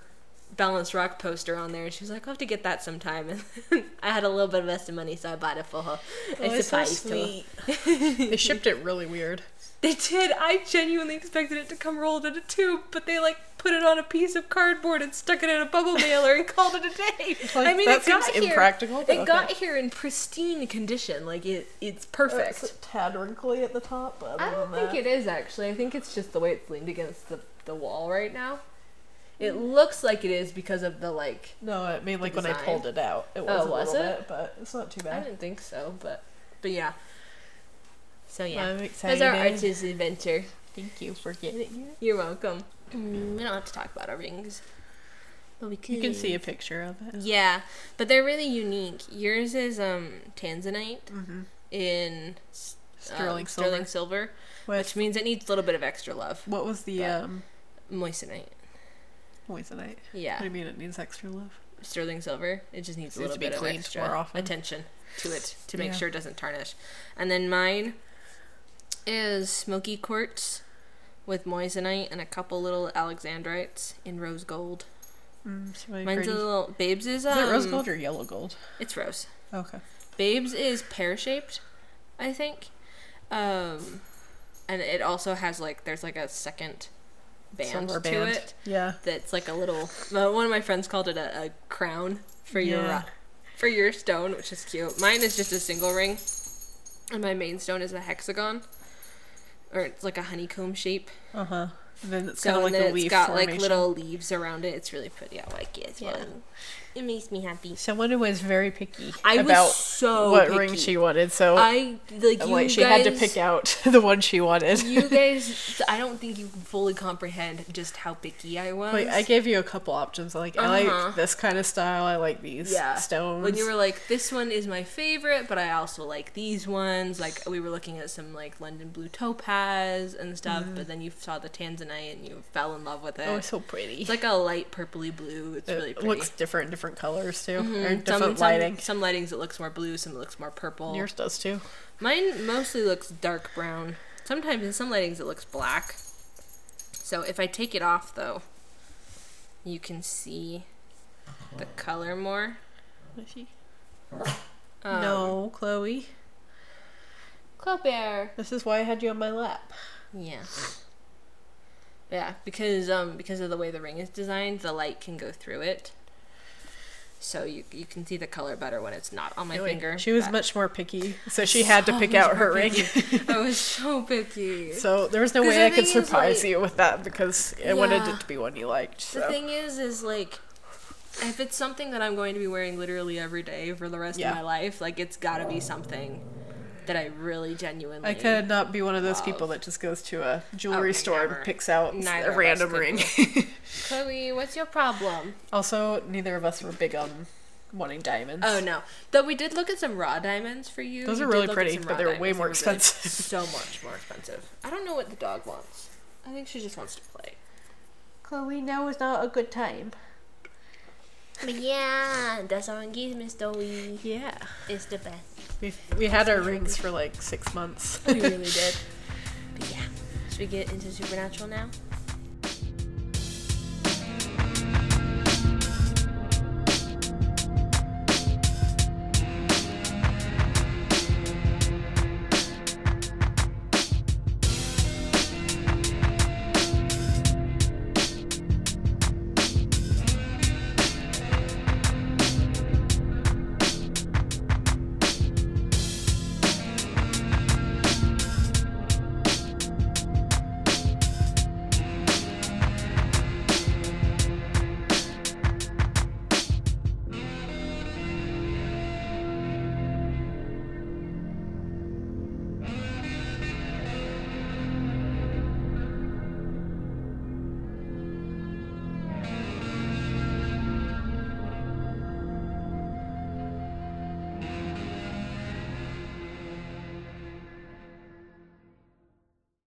balanced rock poster on there and she was like, I'll have to get that sometime and I had a little bit of extra money so I bought it for her. Oh, it's so sweet. they shipped it really weird. They did. I genuinely expected it to come rolled in a tube, but they like put it on a piece of cardboard and stuck it in a bubble mailer and called it a day. Like, I mean, that it got seems here. impractical, but It got here in pristine condition. Like it, it's uh, It's perfect. a tad wrinkly at the top, but I don't than think that, it is actually. I think it's just the way it's leaned against the, the wall right now. It looks like it is because of the like. No, I mean like when I design. pulled it out, it was Oh, a little it? bit, but it's not too bad. I bad. didn't think so, but but yeah. So yeah, I'm that's excited. our artist adventure. Thank you for getting it. You're welcome. Mm, we don't have to talk about our rings, but we could. You can see a picture of it. Yeah, but they're really unique. Yours is um tanzanite Mm-hmm. in s- Sterling um, silver. silver, With which means it needs a little bit of extra love. what was the but- um Moissanite. Moissanite? Yeah. What do you mean it needs extra love? sterling silver. It just needs a little bit of extra more often. attention to it to make Yeah. sure it doesn't tarnish. And then mine is smoky quartz with moissanite and a couple little alexandrites in rose gold. Mm, really Mine's pretty. a little Babes is Is um it rose gold or yellow gold? It's rose. Okay. Babes is pear shaped, I think. Um and it also has like there's like a second band to band. it Yeah. that's like a little one of my friends called it a, a crown for your Yeah. for your stone which is cute mine is just a single ring and my main stone is a hexagon or it's like a honeycomb shape Uh huh. And then it's so like then a leaf it's got formation. like little leaves around it it's really pretty i like it as Yeah. well it makes me happy Someone who was very picky I was about so what picky. ring she wanted, so i like you like she guys, had to pick out the one she wanted. you guys i don't think you can fully comprehend just how picky i was Like I gave you a couple options. Like I Uh-huh. like this kind of style. I like these yeah. stones. When you were like, this one is my favorite, but I also like these ones. Like we were looking at some like London blue topaz and stuff, but then you saw the tanzanite and you fell in love with it. oh, it's so pretty. it's like a light purpley blue. It's it really pretty. looks different different colors too, or Mhm. different some, lighting. Some, some lightings it looks more blue, some it looks more purple. Yours does too. Mine mostly looks dark brown. Sometimes in some lightings it looks black. So if I take it off though, you can see the color more. Um, no, Chloe. Claire. This is why I had you on my lap. Yeah. Yeah, because um because of the way the ring is designed, the light can go through it. So you you can see the color better when it's not on my Anyway, finger. She was but- much more picky, so she had to pick out her ring. I was so picky. so there was no way I could surprise like- you with that because I wanted it to be one you liked. The thing is, is like, if it's something that I'm going to be wearing literally every day for the rest Yeah. of my life, like it's got to be something that I really genuinely. I could not be one of those Love. people that just goes to a oh, jewelry Okay, store never. and picks out Neither a random ring. Chloe, what's your problem? also, neither of us were big on wanting diamonds. Oh no, though we did look at some raw diamonds for you. Those You are did really pretty, but they're way more They really expensive. so much more expensive. I don't know what the dog wants. I think she just wants to play. Chloe, now is not a good time. But yeah, that's our engagement story. Yeah. It's the best. We we had our rings for like six months. we really did. But yeah. Should we get into Supernatural now?